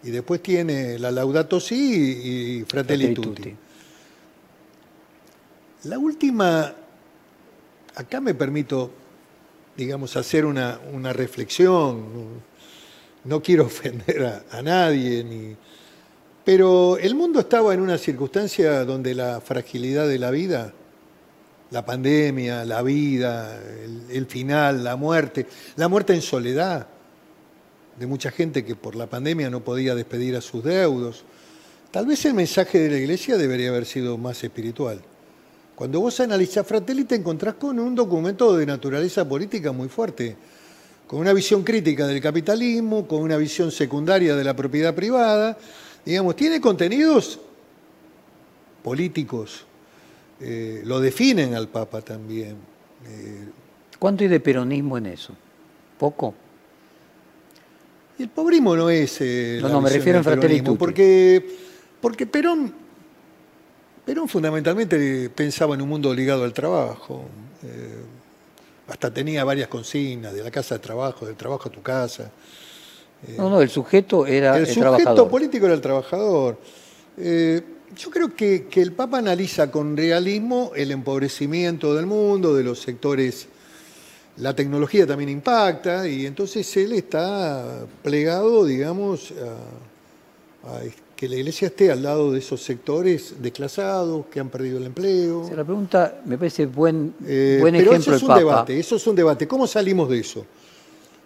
y después tiene la Laudato Si y Fratelli, Tutti. La última, acá me permito, digamos, hacer una, reflexión, no, quiero ofender a, nadie, pero el mundo estaba en una circunstancia donde la fragilidad de la vida, la pandemia, la vida, el final, la muerte, la muerte en soledad, de mucha gente que por la pandemia no podía despedir a sus deudos. Tal vez el mensaje de la Iglesia debería haber sido más espiritual. Cuando vos analizás Fratelli te encontrás con un documento de naturaleza política muy fuerte, con una visión crítica del capitalismo, con una visión secundaria de la propiedad privada. Digamos, tiene contenidos políticos, eh, lo definen al Papa también. Eh, ¿Cuánto hay de peronismo en eso? ¿Poco? el pobrismo no es. Eh, no, no, me refiero a Fratelli Porque, porque Perón, Perón fundamentalmente pensaba en un mundo ligado al trabajo. Hasta tenía varias consignas, de la casa al trabajo, del trabajo a tu casa. Eh, no, no, el sujeto era el, el sujeto político era el trabajador. yo creo que, que el Papa analiza con realismo el empobrecimiento del mundo, de los sectores la tecnología también impacta y entonces él está plegado, digamos, a, que la iglesia esté al lado de esos sectores desclasados que han perdido el empleo. la pregunta me parece buen, eh, buen pero ejemplo. Eso es un debate, eso es un debate. ¿Cómo salimos de eso?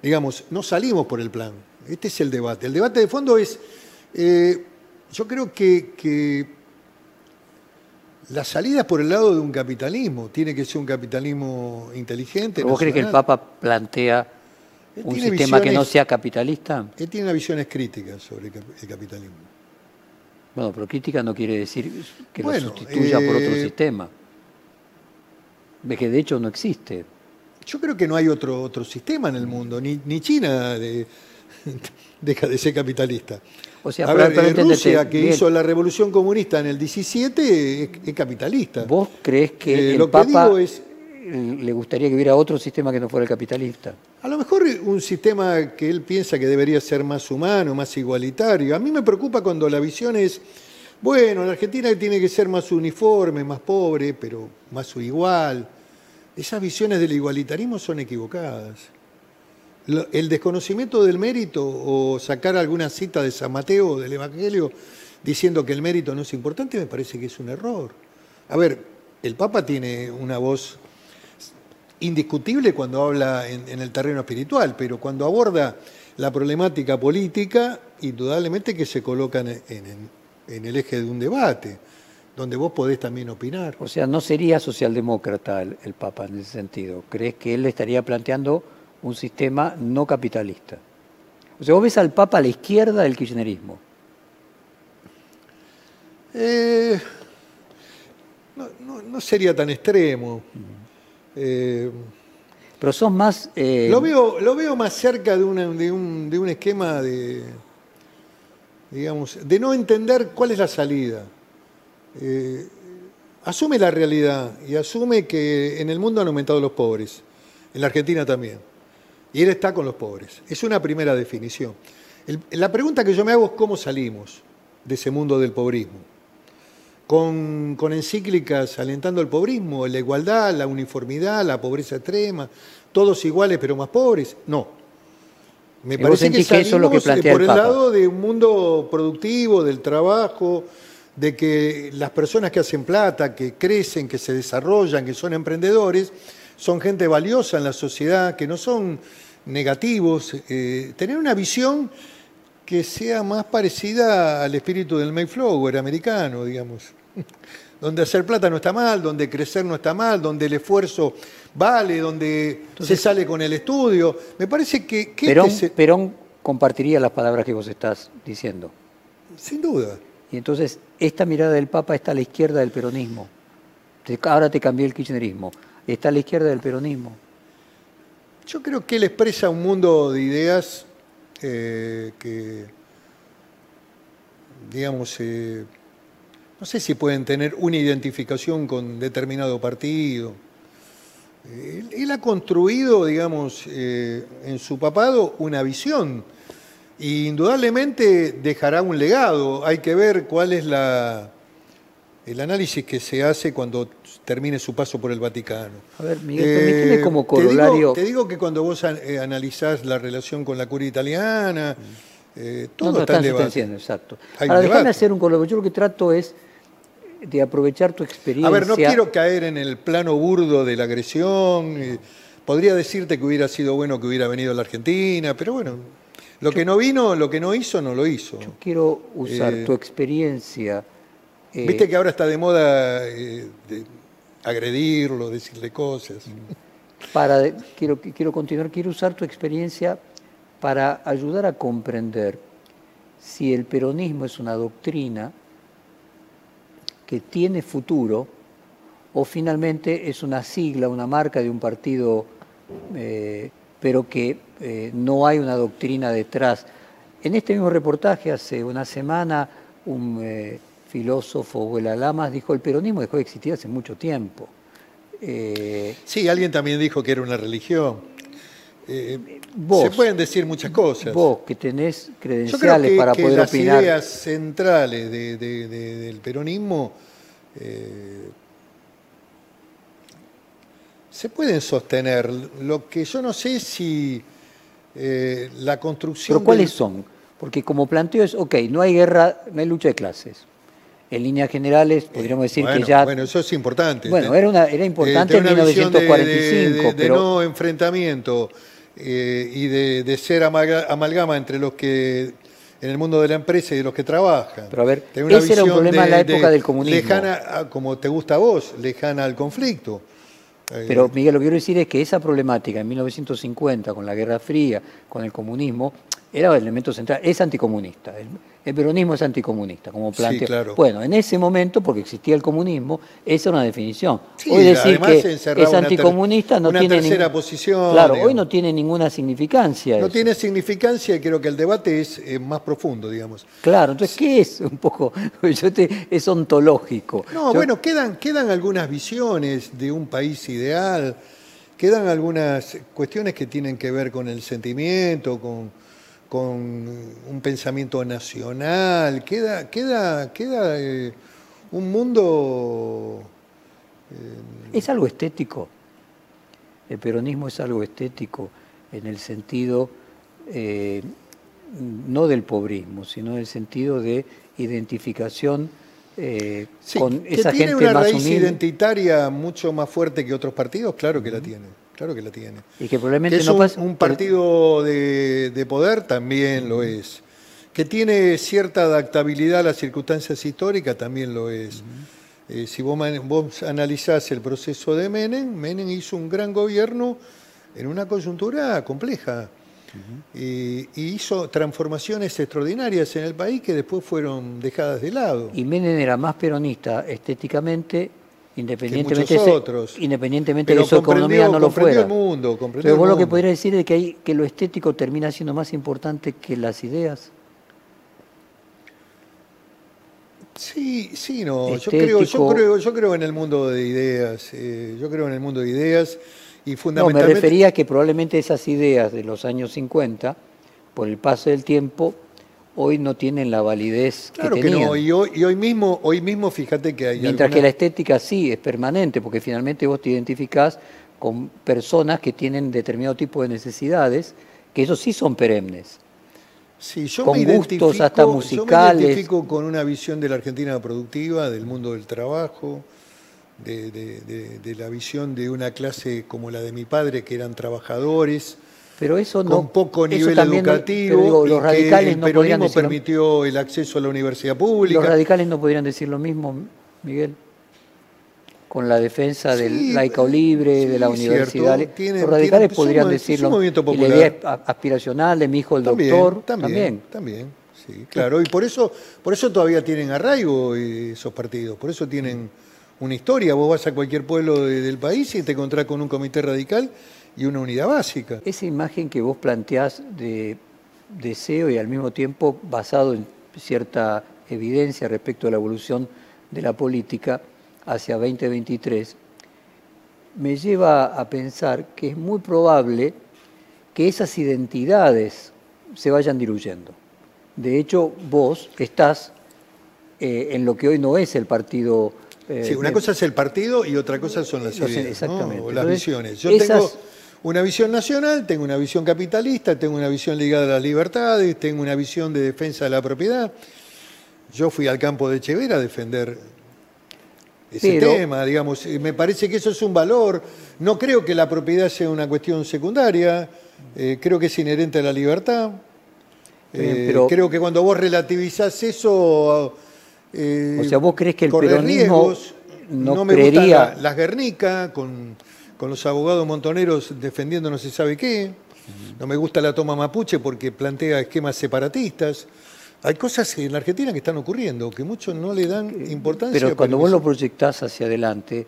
Digamos, no salimos por el plan. Este es el debate. El debate de fondo es, eh, yo creo que la salida por el lado de un capitalismo. Tiene que ser un capitalismo inteligente. ¿Vos crees que el Papa plantea un sistema que no sea capitalista? Él tiene visiones críticas sobre el capitalismo. Bueno, pero crítica no quiere decir que lo sustituya por otro eh, sistema. De que de hecho no existe. Yo creo que no hay otro, otro sistema en el mundo, ni, ni China deja de ser capitalista. O sea, a ver, eh, Rusia, que hizo la revolución comunista en el 17, es, capitalista. ¿Vos crees que eh, el lo Papa le gustaría que hubiera otro sistema que no fuera el capitalista? A lo mejor un sistema que él piensa que debería ser más humano, más igualitario. A mí me preocupa cuando la visión es bueno, la Argentina tiene que ser más uniforme, más pobre, pero más igual. Esas visiones del igualitarismo son equivocadas. El desconocimiento del mérito o sacar alguna cita de San Mateo o del Evangelio diciendo que el mérito no es importante me parece que es un error. A ver, el Papa tiene una voz indiscutible cuando habla en, el terreno espiritual, pero cuando aborda la problemática política, indudablemente que se colocan en, en el eje de un debate, donde vos podés también opinar. O sea, no sería socialdemócrata el, Papa en ese sentido. ¿Crees que él estaría planteando un sistema no capitalista? O sea, vos ves al Papa a la izquierda del kirchnerismo. Eh, no, sería tan extremo. Eh, Pero son más... Eh, lo, veo, lo veo más cerca de, de, un, de un esquema de digamos, de no entender cuál es la salida. Eh, asume la realidad y asume que en el mundo han aumentado los pobres, en la Argentina también, y él está con los pobres. Es una primera definición. la pregunta que yo me hago es cómo salimos de ese mundo del pobrismo. Con, con encíclicas alentando el pobrismo, la igualdad, la uniformidad, la pobreza extrema, todos iguales pero más pobres. No, me parece que, eso es lo que eh, plantea por el, lado de un mundo productivo, del trabajo, de que las personas que hacen plata, que crecen, que se desarrollan, que son emprendedores, son gente valiosa en la sociedad, que no son negativos. Eh, tener una visión que sea más parecida al espíritu del Mayflower americano, digamos donde hacer plata no está mal, donde crecer no está mal, donde el esfuerzo vale, donde se sale con el estudio. Me parece que... Este Perón, compartiría las palabras que vos estás diciendo. Sin duda. Y entonces, esta mirada del Papa está a la izquierda del peronismo. Ahora te cambié el kirchnerismo. Está a la izquierda del peronismo. Yo creo que él expresa un mundo de ideas eh, que, digamos, eh, no sé si pueden tener una identificación con determinado partido. Él, ha construido, digamos, eh, en su papado una visión y indudablemente dejará un legado. Hay que ver cuál es la, el análisis que se hace cuando termine su paso por el Vaticano. A ver, Miguel, eh, como corolario... Te digo, que cuando vos eh, analizás la relación con la curia italiana, todo está en debate. Exacto. Ahora, déjame hacer un colaboración. Yo lo que trato es de aprovechar tu experiencia. A ver, no quiero caer en el plano burdo de la agresión. Podría decirte que hubiera sido bueno que hubiera venido a la Argentina, pero bueno, lo que no vino, lo que no hizo, no lo hizo. Yo quiero usar eh, tu experiencia. Eh, viste que ahora está de moda eh, agredirlo, decirle cosas. Para, quiero, quiero continuar, quiero usar tu experiencia para ayudar a comprender si el peronismo es una doctrina que tiene futuro o finalmente es una sigla, una marca de un partido, eh, pero que eh, no hay una doctrina detrás. En este mismo reportaje, hace una semana, un eh, filósofo, Huela Lamas, dijo el peronismo dejó de existir hace mucho tiempo. sí, alguien también dijo que era una religión. se pueden decir muchas cosas. Vos, que tenés credenciales para poder las opinar. Las ideas centrales del peronismo eh, se pueden sostener. Lo que yo no sé si eh, la construcción. ¿Pero cuáles son? Porque como planteo es, ok, no hay guerra, no hay lucha de clases. En líneas generales, podríamos decir que ya. Bueno, eso es importante. Bueno, era, una, era importante en 1945. De, no enfrentamiento eh, y de, ser amalgama entre los que en el mundo de la empresa y de los que trabajan. Pero a ver, ese era un problema en la época del comunismo. Lejana, como te gusta a vos, lejana al conflicto. Pero eh, Miguel, lo que quiero decir es que esa problemática en 1950, con la Guerra Fría, con el comunismo, era el elemento central, es anticomunista. El, peronismo es anticomunista, como plantea. Bueno, en ese momento, porque existía el comunismo, esa era una definición. hoy decir que es anticomunista no tiene tercera posición. Claro, hoy no tiene ninguna significancia. No tiene significancia y creo que el debate es eh, más profundo, digamos. Claro, entonces, ¿qué es un poco? es ontológico. No, bueno, quedan, quedan algunas visiones de un país ideal, quedan algunas cuestiones que tienen que ver con el sentimiento, con con un pensamiento nacional, queda, queda, queda eh, un mundo... Eh, es algo estético. El peronismo es algo estético en el sentido eh, no del pobrismo, sino en el sentido de identificación con esa tiene gente una raíz identitaria mucho más fuerte que otros partidos, claro que la tiene. Claro que la tiene. Y que probablemente no un, un partido de, poder también lo es. Que tiene cierta adaptabilidad a las circunstancias históricas también lo es. Eh, si vos, vos, analizás el proceso de Menem, Menem hizo un gran gobierno en una coyuntura compleja. y, hizo transformaciones extraordinarias en el país que después fueron dejadas de lado. Y Menem era más peronista estéticamente Independientemente, de, otros. independientemente de su economía no lo fuera. El mundo, Pero vos lo que podrías decir es que, hay, que lo estético termina siendo más importante que las ideas. Sí, sí, no. Yo creo, yo creo, yo creo en el mundo de ideas. Eh, yo creo en el mundo de ideas y fundamentalmente. No, me refería a que probablemente esas ideas de los años 50, por el paso del tiempo, hoy no tienen la validez claro que, no, y hoy, mismo, hoy mismo fíjate que hay Mientras que la estética sí es permanente, porque finalmente vos te identificás con personas que tienen determinado tipo de necesidades, que esos sí son perennes. Sí, yo con me gustos hasta musicales. Yo me identifico con una visión de la Argentina productiva, del mundo del trabajo, de, de la visión de una clase como la de mi padre, que eran trabajadores, pero eso no, con poco nivel educativo los radicales el no permitió el acceso a la universidad pública. Los radicales no podrían decir lo mismo, Miguel, con la defensa del laico libre, de la universidad. los radicales podrían decirlo. Y la idea aspiracional de mi hijo el doctor. También, también. sí, claro. Y por eso, por eso todavía tienen arraigo esos partidos, por eso tienen una historia. Vos vas a cualquier pueblo del país y te encontrás con un comité radical y una unidad básica. Esa imagen que vos planteás de deseo y al mismo tiempo basado en cierta evidencia respecto a la evolución de la política hacia 2023, me lleva a pensar que es muy probable que esas identidades se vayan diluyendo. De hecho, vos estás eh, en lo que hoy no es el partido. Eh, sí, una cosa es el partido y otra cosa son las ideas, o las visiones. Yo tengo una visión nacional, tengo una visión capitalista, tengo una visión ligada a las libertades, tengo una visión de defensa de la propiedad. Yo fui al campo de Chevera a defender ese tema, digamos, me parece que eso es un valor. No creo que la propiedad sea una cuestión secundaria, eh, creo que es inherente a la libertad. Eh, pero, creo que cuando vos relativizás eso... Eh, o sea, vos crees que el peronismo no, me creería... las Guernica con con los abogados montoneros defendiendo no se sabe qué. No me gusta la toma mapuche porque plantea esquemas separatistas. Hay cosas en la Argentina que están ocurriendo, que muchos no le dan importancia. Pero cuando vos lo proyectás hacia adelante,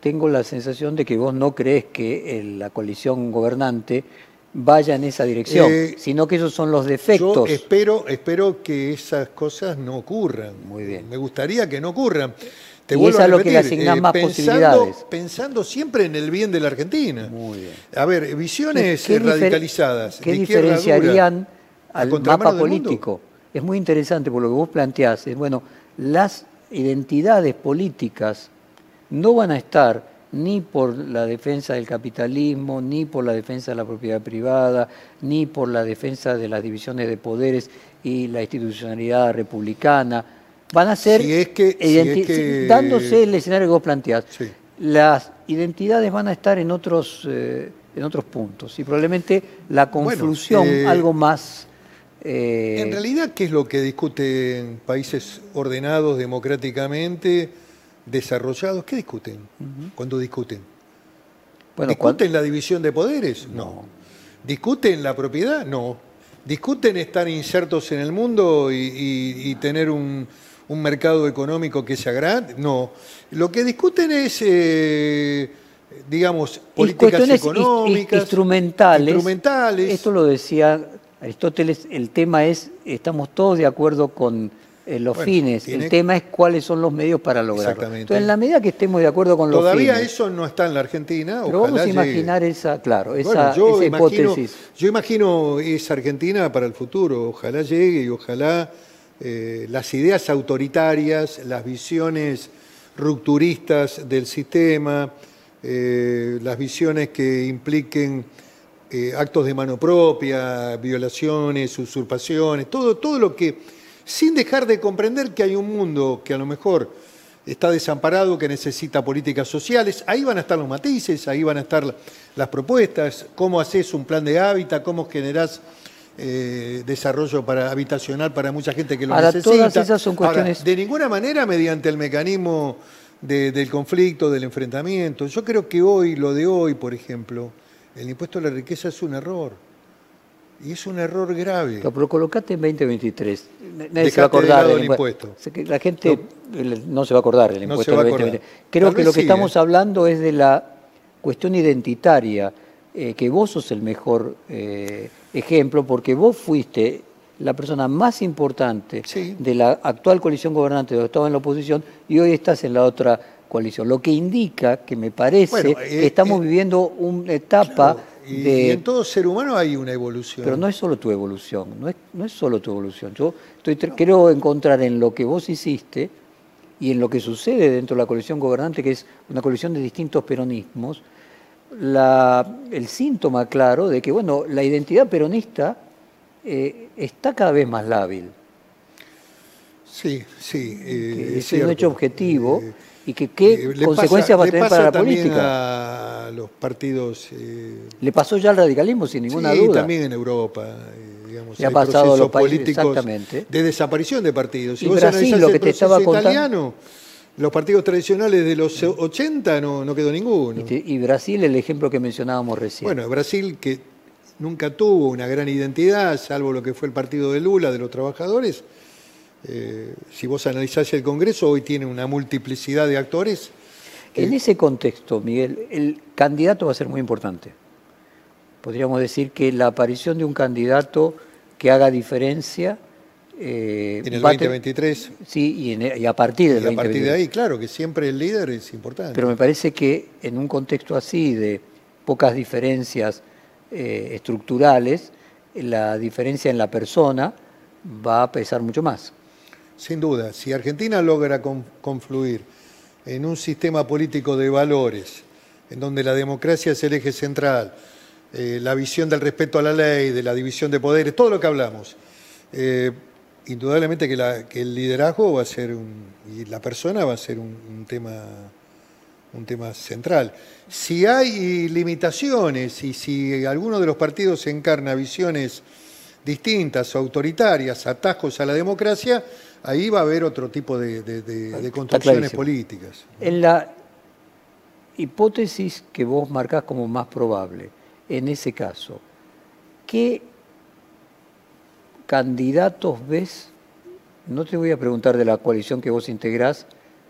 tengo la sensación de que vos no crees que la coalición gobernante vaya en esa dirección, eh, sino que esos son los defectos. Yo espero, espero que esas cosas no ocurran. Muy bien. Me gustaría que no ocurran. Te y es a, lo que le asignás eh, más pensando, posibilidades. Pensando siempre en el bien de la Argentina. Muy bien. A ver, visiones radicalizadas. ¿Qué diferenciarían al mapa político? Es muy interesante por lo que vos planteás. Es, bueno, las identidades políticas no van a estar ni por la defensa del capitalismo, ni por la defensa de la propiedad privada, ni por la defensa de las divisiones de poderes y la institucionalidad republicana van a ser, dándose el escenario que vos planteás, las identidades van a estar en otros, eh, en otros puntos y probablemente la conclusión eh, algo más... Eh, en realidad, ¿qué es lo que discuten países ordenados democráticamente, desarrollados? ¿Qué discuten cuando discuten? ¿Discuten la división de poderes? No. ¿Discuten la propiedad? No. ¿Discuten estar insertos en el mundo y tener un, un mercado económico que sea grande, no. Lo que discuten es, eh, digamos, políticas económicas, instrumentales. instrumentales. Esto lo decía Aristóteles, el tema es, estamos todos de acuerdo con eh, los fines, el tema es cuáles son los medios para lograrlo. Entonces, en la medida que estemos de acuerdo con los fines... Todavía eso no está en la Argentina. Pero vamos a imaginar esa, claro, esa, hipótesis. Yo imagino esa Argentina para el futuro, ojalá llegue y ojalá eh, las ideas autoritarias, las visiones rupturistas del sistema, eh, las visiones que impliquen actos de mano propia, violaciones, usurpaciones, todo, todo lo que sin dejar de comprender que hay un mundo que a lo mejor está desamparado, que necesita políticas sociales. Ahí van a estar los matices, ahí van a estar las propuestas, cómo haces un plan de hábitat, cómo generás eh, desarrollo para, habitacional para mucha gente que lo necesita. Todas esas son cuestiones... de ninguna manera mediante el mecanismo del conflicto, del enfrentamiento. Yo creo que hoy, lo de hoy, por ejemplo, el impuesto a la riqueza es un error. Y es un error grave. pero colocate en 2023. Nadie se va a acordar del impuesto. La gente no, se va a acordar del impuesto del 2023. Creo que lo que estamos hablando es de la cuestión identitaria, eh, que vos sos el mejor eh, ejemplo, porque vos fuiste la persona más importante de la actual coalición gobernante, donde estaba en la oposición, y hoy estás en la otra coalición. Lo que indica que me parece que estamos viviendo una etapa... Y, en todo ser humano hay una evolución. Pero no es solo tu evolución, no es, no es solo tu evolución. Yo estoy, quiero encontrar en lo que vos hiciste y en lo que sucede dentro de la coalición gobernante, que es una coalición de distintos peronismos, la, el síntoma claro de que bueno, la identidad peronista eh, está cada vez más lábil. Sí, sí. Eh, es, un hecho objetivo. Eh, y que qué consecuencias va a tener para la política. A los partidos. Le pasó ya al radicalismo sin ninguna sí, duda. también en Europa. Digamos, ha pasado a los países exactamente. de desaparición de partidos. Si y vos Brasil, lo que te estaba italiano, los partidos tradicionales de los 80 no, no quedó ninguno. Y, y Brasil, el ejemplo que mencionábamos recién. Bueno, Brasil que nunca tuvo una gran identidad, salvo lo que fue el partido de Lula, de los trabajadores, eh, si vos analizás el Congreso, hoy tiene una multiplicidad de actores. En ese contexto, Miguel, el candidato va a ser muy importante. Podríamos decir que la aparición de un candidato que haga diferencia. Eh, en el 2023. Sí, y, a partir del y a partir de ahí, claro, que siempre el líder es importante. Pero me parece que en un contexto así, de pocas diferencias eh, estructurales, la diferencia en la persona va a pesar mucho más. Sin duda, si Argentina logra confluir en un sistema político de valores, en donde la democracia es el eje central, eh, la visión del respeto a la ley, de la división de poderes, todo lo que hablamos, eh, indudablemente que, el liderazgo va a ser y la persona va a ser un, tema un tema central. Si hay limitaciones y si alguno de los partidos encarna visiones distintas, autoritarias, atajos a la democracia, ahí va a haber otro tipo de, construcciones políticas. En la hipótesis que vos marcás como más probable, en ese caso, ¿qué candidatos ves? No te voy a preguntar de la coalición que vos integrás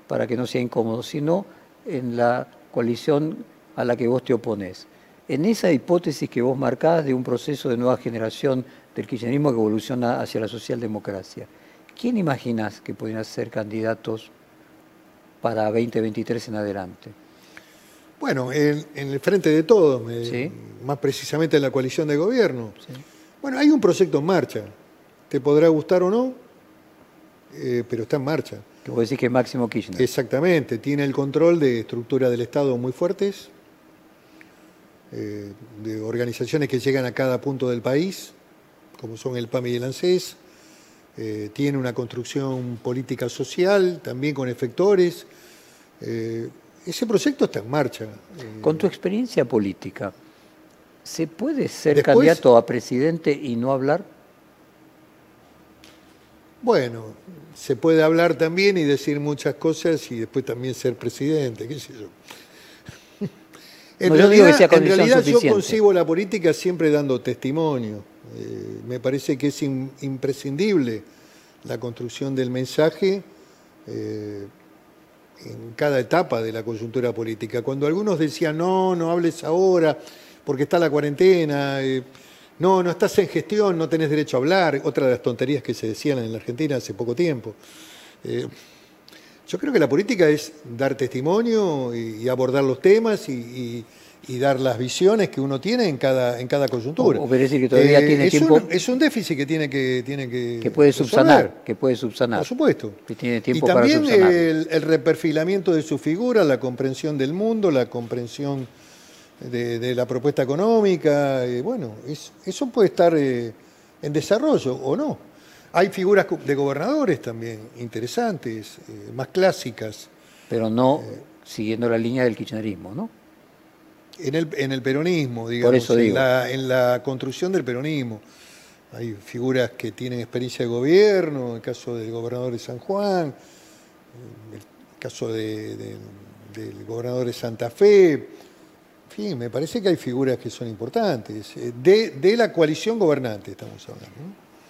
para que no sea incómodo, sino en la coalición a la que vos te opones. En esa hipótesis que vos marcás de un proceso de nueva generación del kirchnerismo que evoluciona hacia la socialdemocracia, ¿Quién imaginas que podrían ser candidatos para 2023 en adelante? Bueno, en, el frente de todos, más precisamente en la coalición de gobierno. Bueno, hay un proyecto en marcha. Te podrá gustar o no, eh, pero está en marcha. Que vos decís que es Máximo Kirchner. Exactamente, tiene el control de estructuras del Estado muy fuertes, eh, de organizaciones que llegan a cada punto del país, como son el PAMI y el ANSES, eh, tiene una construcción política social, también con efectores. Eh, ese proyecto está en marcha. Con tu experiencia política, ¿se puede ser candidato a presidente y no hablar? Bueno, se puede hablar también y decir muchas cosas y después también ser presidente, qué sé yo. En realidad, en realidad yo concibo la política siempre dando testimonio. Eh, me parece que es imprescindible la construcción del mensaje eh, en cada etapa de la coyuntura política. Cuando algunos decían, no, no hables ahora porque está la cuarentena, eh, no, no estás en gestión, no tenés derecho a hablar, otra de las tonterías que se decían en la Argentina hace poco tiempo. Eh, yo creo que la política es dar testimonio y, abordar los temas y, dar las visiones que uno tiene en cada, en cada coyuntura. O, decir que todavía eh, tiene es tiempo. Un, es un déficit que tiene que. Tiene que, que puede subsanar. Que puede subsanar. Por supuesto. Que tiene tiempo y también para el, el, reperfilamiento de su figura, la comprensión del mundo, la comprensión de, la propuesta económica. Eh, bueno, eso puede estar eh, en desarrollo o no. Hay figuras de gobernadores también interesantes, eh, más clásicas. Pero no siguiendo la línea del kirchnerismo, ¿no? En el, en el peronismo, digamos, en, la, en la construcción del peronismo. Hay figuras que tienen experiencia de gobierno, el caso del gobernador de San Juan, el caso del gobernador de Santa Fe, Sí, me parece que hay figuras que son importantes. Eh, de, la coalición gobernante estamos hablando.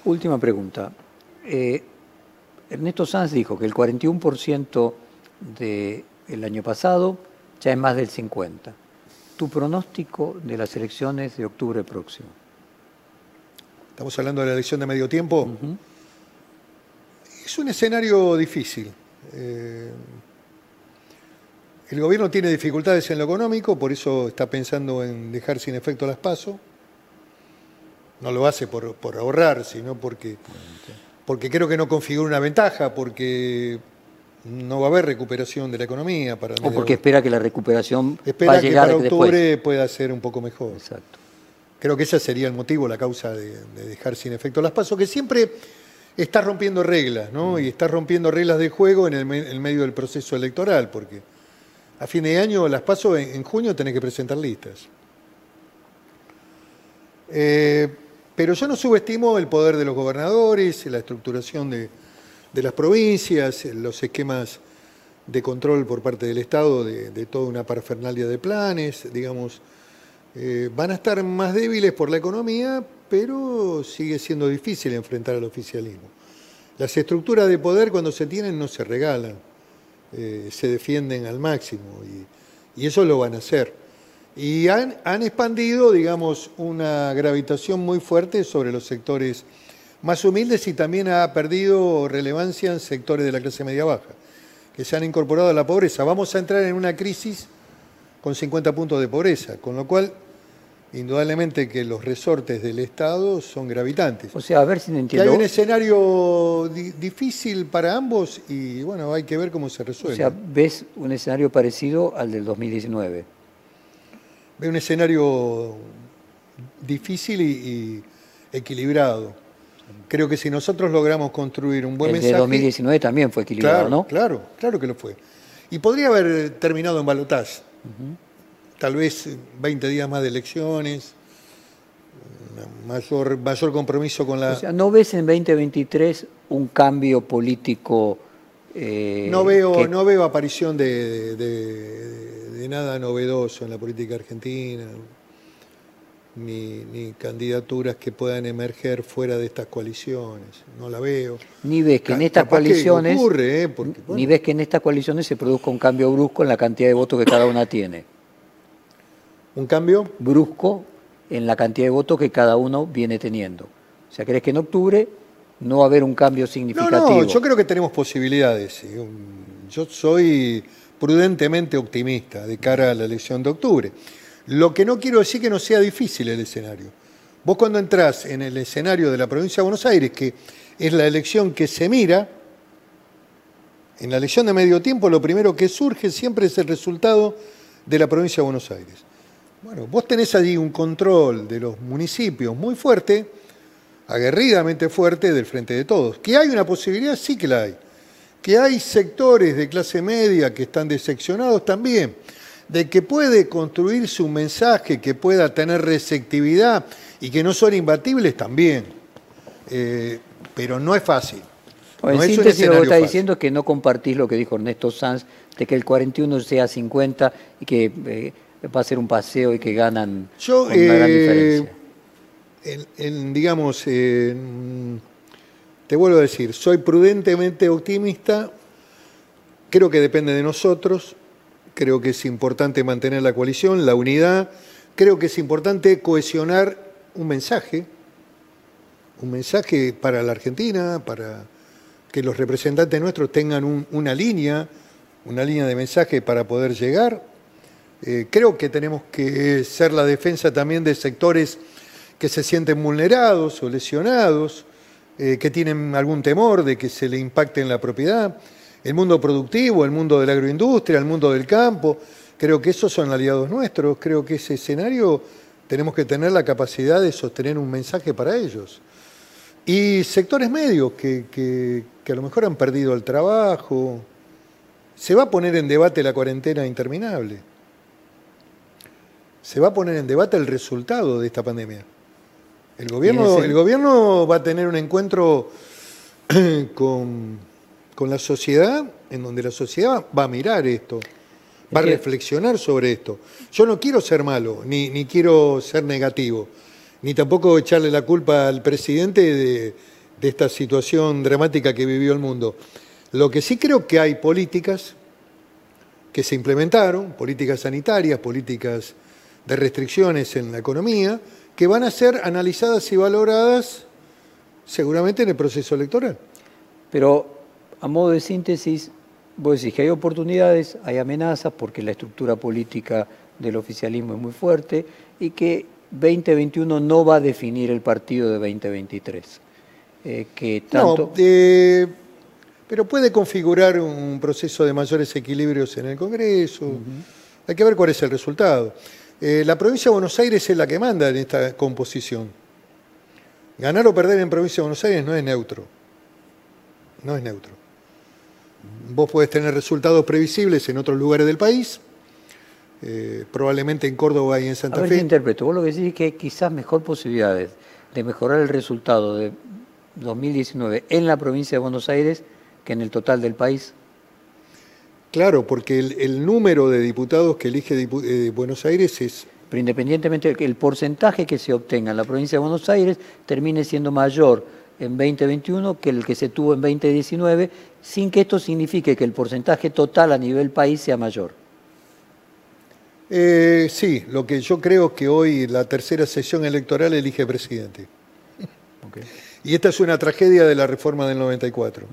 Última pregunta. Eh, Ernesto Sanz dijo que el 41% del año pasado ya es más del 50%. ¿Tu pronóstico de las elecciones de octubre próximo? Estamos hablando de la elección de medio tiempo. Es un escenario difícil. Eh, el gobierno tiene dificultades en lo económico, por eso está pensando en dejar sin efecto las pasos. No lo hace por, ahorrar, sino porque, porque creo que no configura una ventaja, porque no va a haber recuperación de la economía. Para o porque espera que la recuperación espera va a llegar que para octubre pueda ser un poco mejor. Exacto. Creo que ese sería el motivo, la causa de, dejar sin efecto las pasos, que siempre está rompiendo reglas, ¿no? Mm. Y está rompiendo reglas de juego en el medio del proceso electoral, porque a fin de año las paso, en, junio tenés que presentar listas. Eh, pero yo no subestimo el poder de los gobernadores, la estructuración de, las provincias, los esquemas de control por parte del Estado de, toda una parafernalia de planes, digamos, eh, van a estar más débiles por la economía, pero sigue siendo difícil enfrentar al oficialismo. Las estructuras de poder cuando se tienen no se regalan. Eh, se defienden al máximo y, eso lo van a hacer. Y han, expandido, digamos, una gravitación muy fuerte sobre los sectores más humildes y también ha perdido relevancia en sectores de la clase media baja, que se han incorporado a la pobreza. Vamos a entrar en una crisis con 50 puntos de pobreza, con lo cual indudablemente que los resortes del Estado son gravitantes. O sea, a ver si no entiendo. hay un escenario difícil para ambos y bueno, hay que ver cómo se resuelve. O sea, ¿ves un escenario parecido al del 2019? Veo un escenario difícil y, equilibrado. Creo que si nosotros logramos construir un buen mensaje... El de 2019 también fue equilibrado, ¿no? Claro, claro que lo fue. Y podría haber terminado en balotaje tal vez 20 días más de elecciones, mayor, mayor compromiso con la... O sea, ¿no ves en 2023 un cambio político? Eh, no, veo, no veo aparición de, de, nada novedoso en la política argentina, ni, candidaturas que puedan emerger fuera de estas coaliciones, no la veo. Ni ves que en estas coaliciones... ocurre, ¿eh? Ni ves que en estas coaliciones se produzca un cambio brusco en la cantidad de votos que cada una tiene un cambio brusco en la cantidad de votos que cada uno viene teniendo. O sea, ¿crees que en octubre no va a haber un cambio significativo? No, no, yo creo que tenemos posibilidades. Yo soy prudentemente optimista de cara a la elección de octubre. Lo que no quiero decir que no sea difícil el escenario. Vos cuando entrás en el escenario de la provincia de Buenos Aires, que es la elección que se mira, en la elección de medio tiempo lo primero que surge siempre es el resultado de la provincia de Buenos Aires. Bueno, vos tenés allí un control de los municipios muy fuerte, aguerridamente fuerte del frente de todos. ¿Que hay una posibilidad? Sí que la hay. Que hay sectores de clase media que están deseccionados también. De que puede construirse un mensaje que pueda tener receptividad y que no son imbatibles también. Eh, pero no es fácil. no en síntesis, lo que está diciendo es que no compartís lo que dijo Ernesto Sanz, de que el 41 sea 50 y que eh, va a ser un paseo y que ganan Yo, una gran eh, diferencia. digamos, te vuelvo a decir, soy prudentemente optimista, creo que depende de nosotros, creo que es importante mantener la coalición, la unidad, creo que es importante cohesionar un mensaje, un mensaje para la Argentina, para que los representantes nuestros tengan una línea, una línea de mensaje para poder llegar. Eh, creo que tenemos que ser la defensa también de sectores que se sienten vulnerados o lesionados, eh, que tienen algún temor de que se le impacte en la propiedad. El mundo productivo, el mundo de la agroindustria, el mundo del campo, creo que esos son aliados nuestros. Creo que ese escenario tenemos que tener la capacidad de sostener un mensaje para ellos. Y sectores medios que, a lo mejor han perdido el trabajo. Se va a poner en debate la cuarentena interminable. Se va a poner en debate el resultado de esta pandemia. El gobierno, el gobierno va a tener un encuentro con, con la sociedad, en donde la sociedad va a mirar esto, va a reflexionar sobre esto. Yo no quiero ser malo, ni, ni quiero ser negativo, ni tampoco echarle la culpa al presidente de, de esta situación dramática que vivió el mundo. Lo que sí creo que hay políticas que se implementaron, políticas sanitarias, políticas de restricciones en la economía, que van a ser analizadas y valoradas seguramente en el proceso electoral. Pero a modo de síntesis, vos decís que hay oportunidades, hay amenazas, porque la estructura política del oficialismo es muy fuerte y que 2021 no va a definir el partido de 2023. Eh, que tanto... No, eh, pero puede configurar un proceso de mayores equilibrios en el Congreso. Hay que ver cuál es el resultado. Eh, la provincia de Buenos Aires es la que manda en esta composición. Ganar o perder en provincia de Buenos Aires no es neutro. No es neutro. Vos podés tener resultados previsibles en otros lugares del país, eh, probablemente en Córdoba y en Santa a ver Fe. Interpreto, vos lo que decís es que hay quizás mejor posibilidades de mejorar el resultado de 2019 en la provincia de Buenos Aires que en el total del país. Claro, porque el, número de diputados que elige eh, Buenos Aires es... Pero independientemente el porcentaje que se obtenga en la provincia de Buenos Aires termine siendo mayor en 2021 que el que se tuvo en 2019, sin que esto signifique que el porcentaje total a nivel país sea mayor. Eh, sí, lo que yo creo que hoy la tercera sesión electoral elige presidente. Y esta es una tragedia de la reforma del 94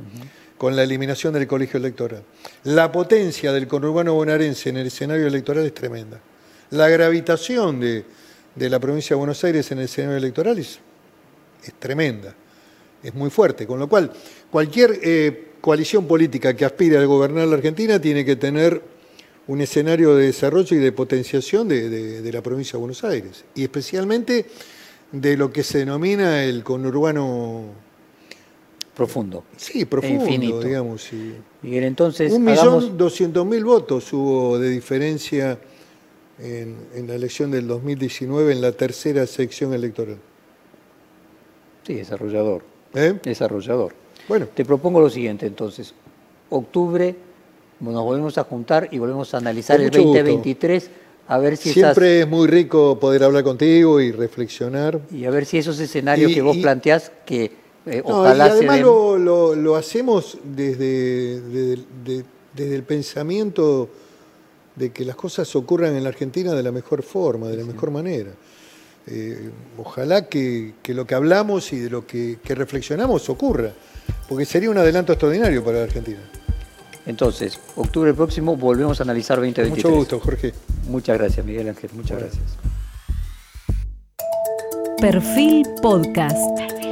con la eliminación del colegio electoral. La potencia del conurbano bonaerense en el escenario electoral es tremenda. La gravitación de, la provincia de Buenos Aires en el escenario electoral es, tremenda, es muy fuerte, con lo cual cualquier eh, coalición política que aspire a gobernar la Argentina tiene que tener un escenario de desarrollo y de potenciación de, de la provincia de Buenos Aires, y especialmente de lo que se denomina el conurbano profundo. Sí, e profundo, digamos. Miguel, entonces. Un millón doscientos mil votos hubo de diferencia en, la elección del 2019 en la tercera sección electoral. Sí, desarrollador. ¿Eh? Desarrollador. Bueno. Te propongo lo siguiente, entonces. Octubre, nos volvemos a juntar y volvemos a analizar el 2023. A ver si Siempre es muy rico poder hablar contigo y reflexionar. Y a ver si esos escenarios que vos planteás que eh, y además lo, hacemos desde, desde, el pensamiento de que las cosas ocurran en la Argentina de la mejor forma, de la mejor manera. Eh, ojalá que, lo que hablamos y de lo que, reflexionamos ocurra, porque sería un adelanto extraordinario para la Argentina. Entonces, octubre próximo volvemos a analizar 2023. Mucho gusto, Jorge. Muchas gracias, Miguel Ángel. Muchas gracias. Perfil Podcast.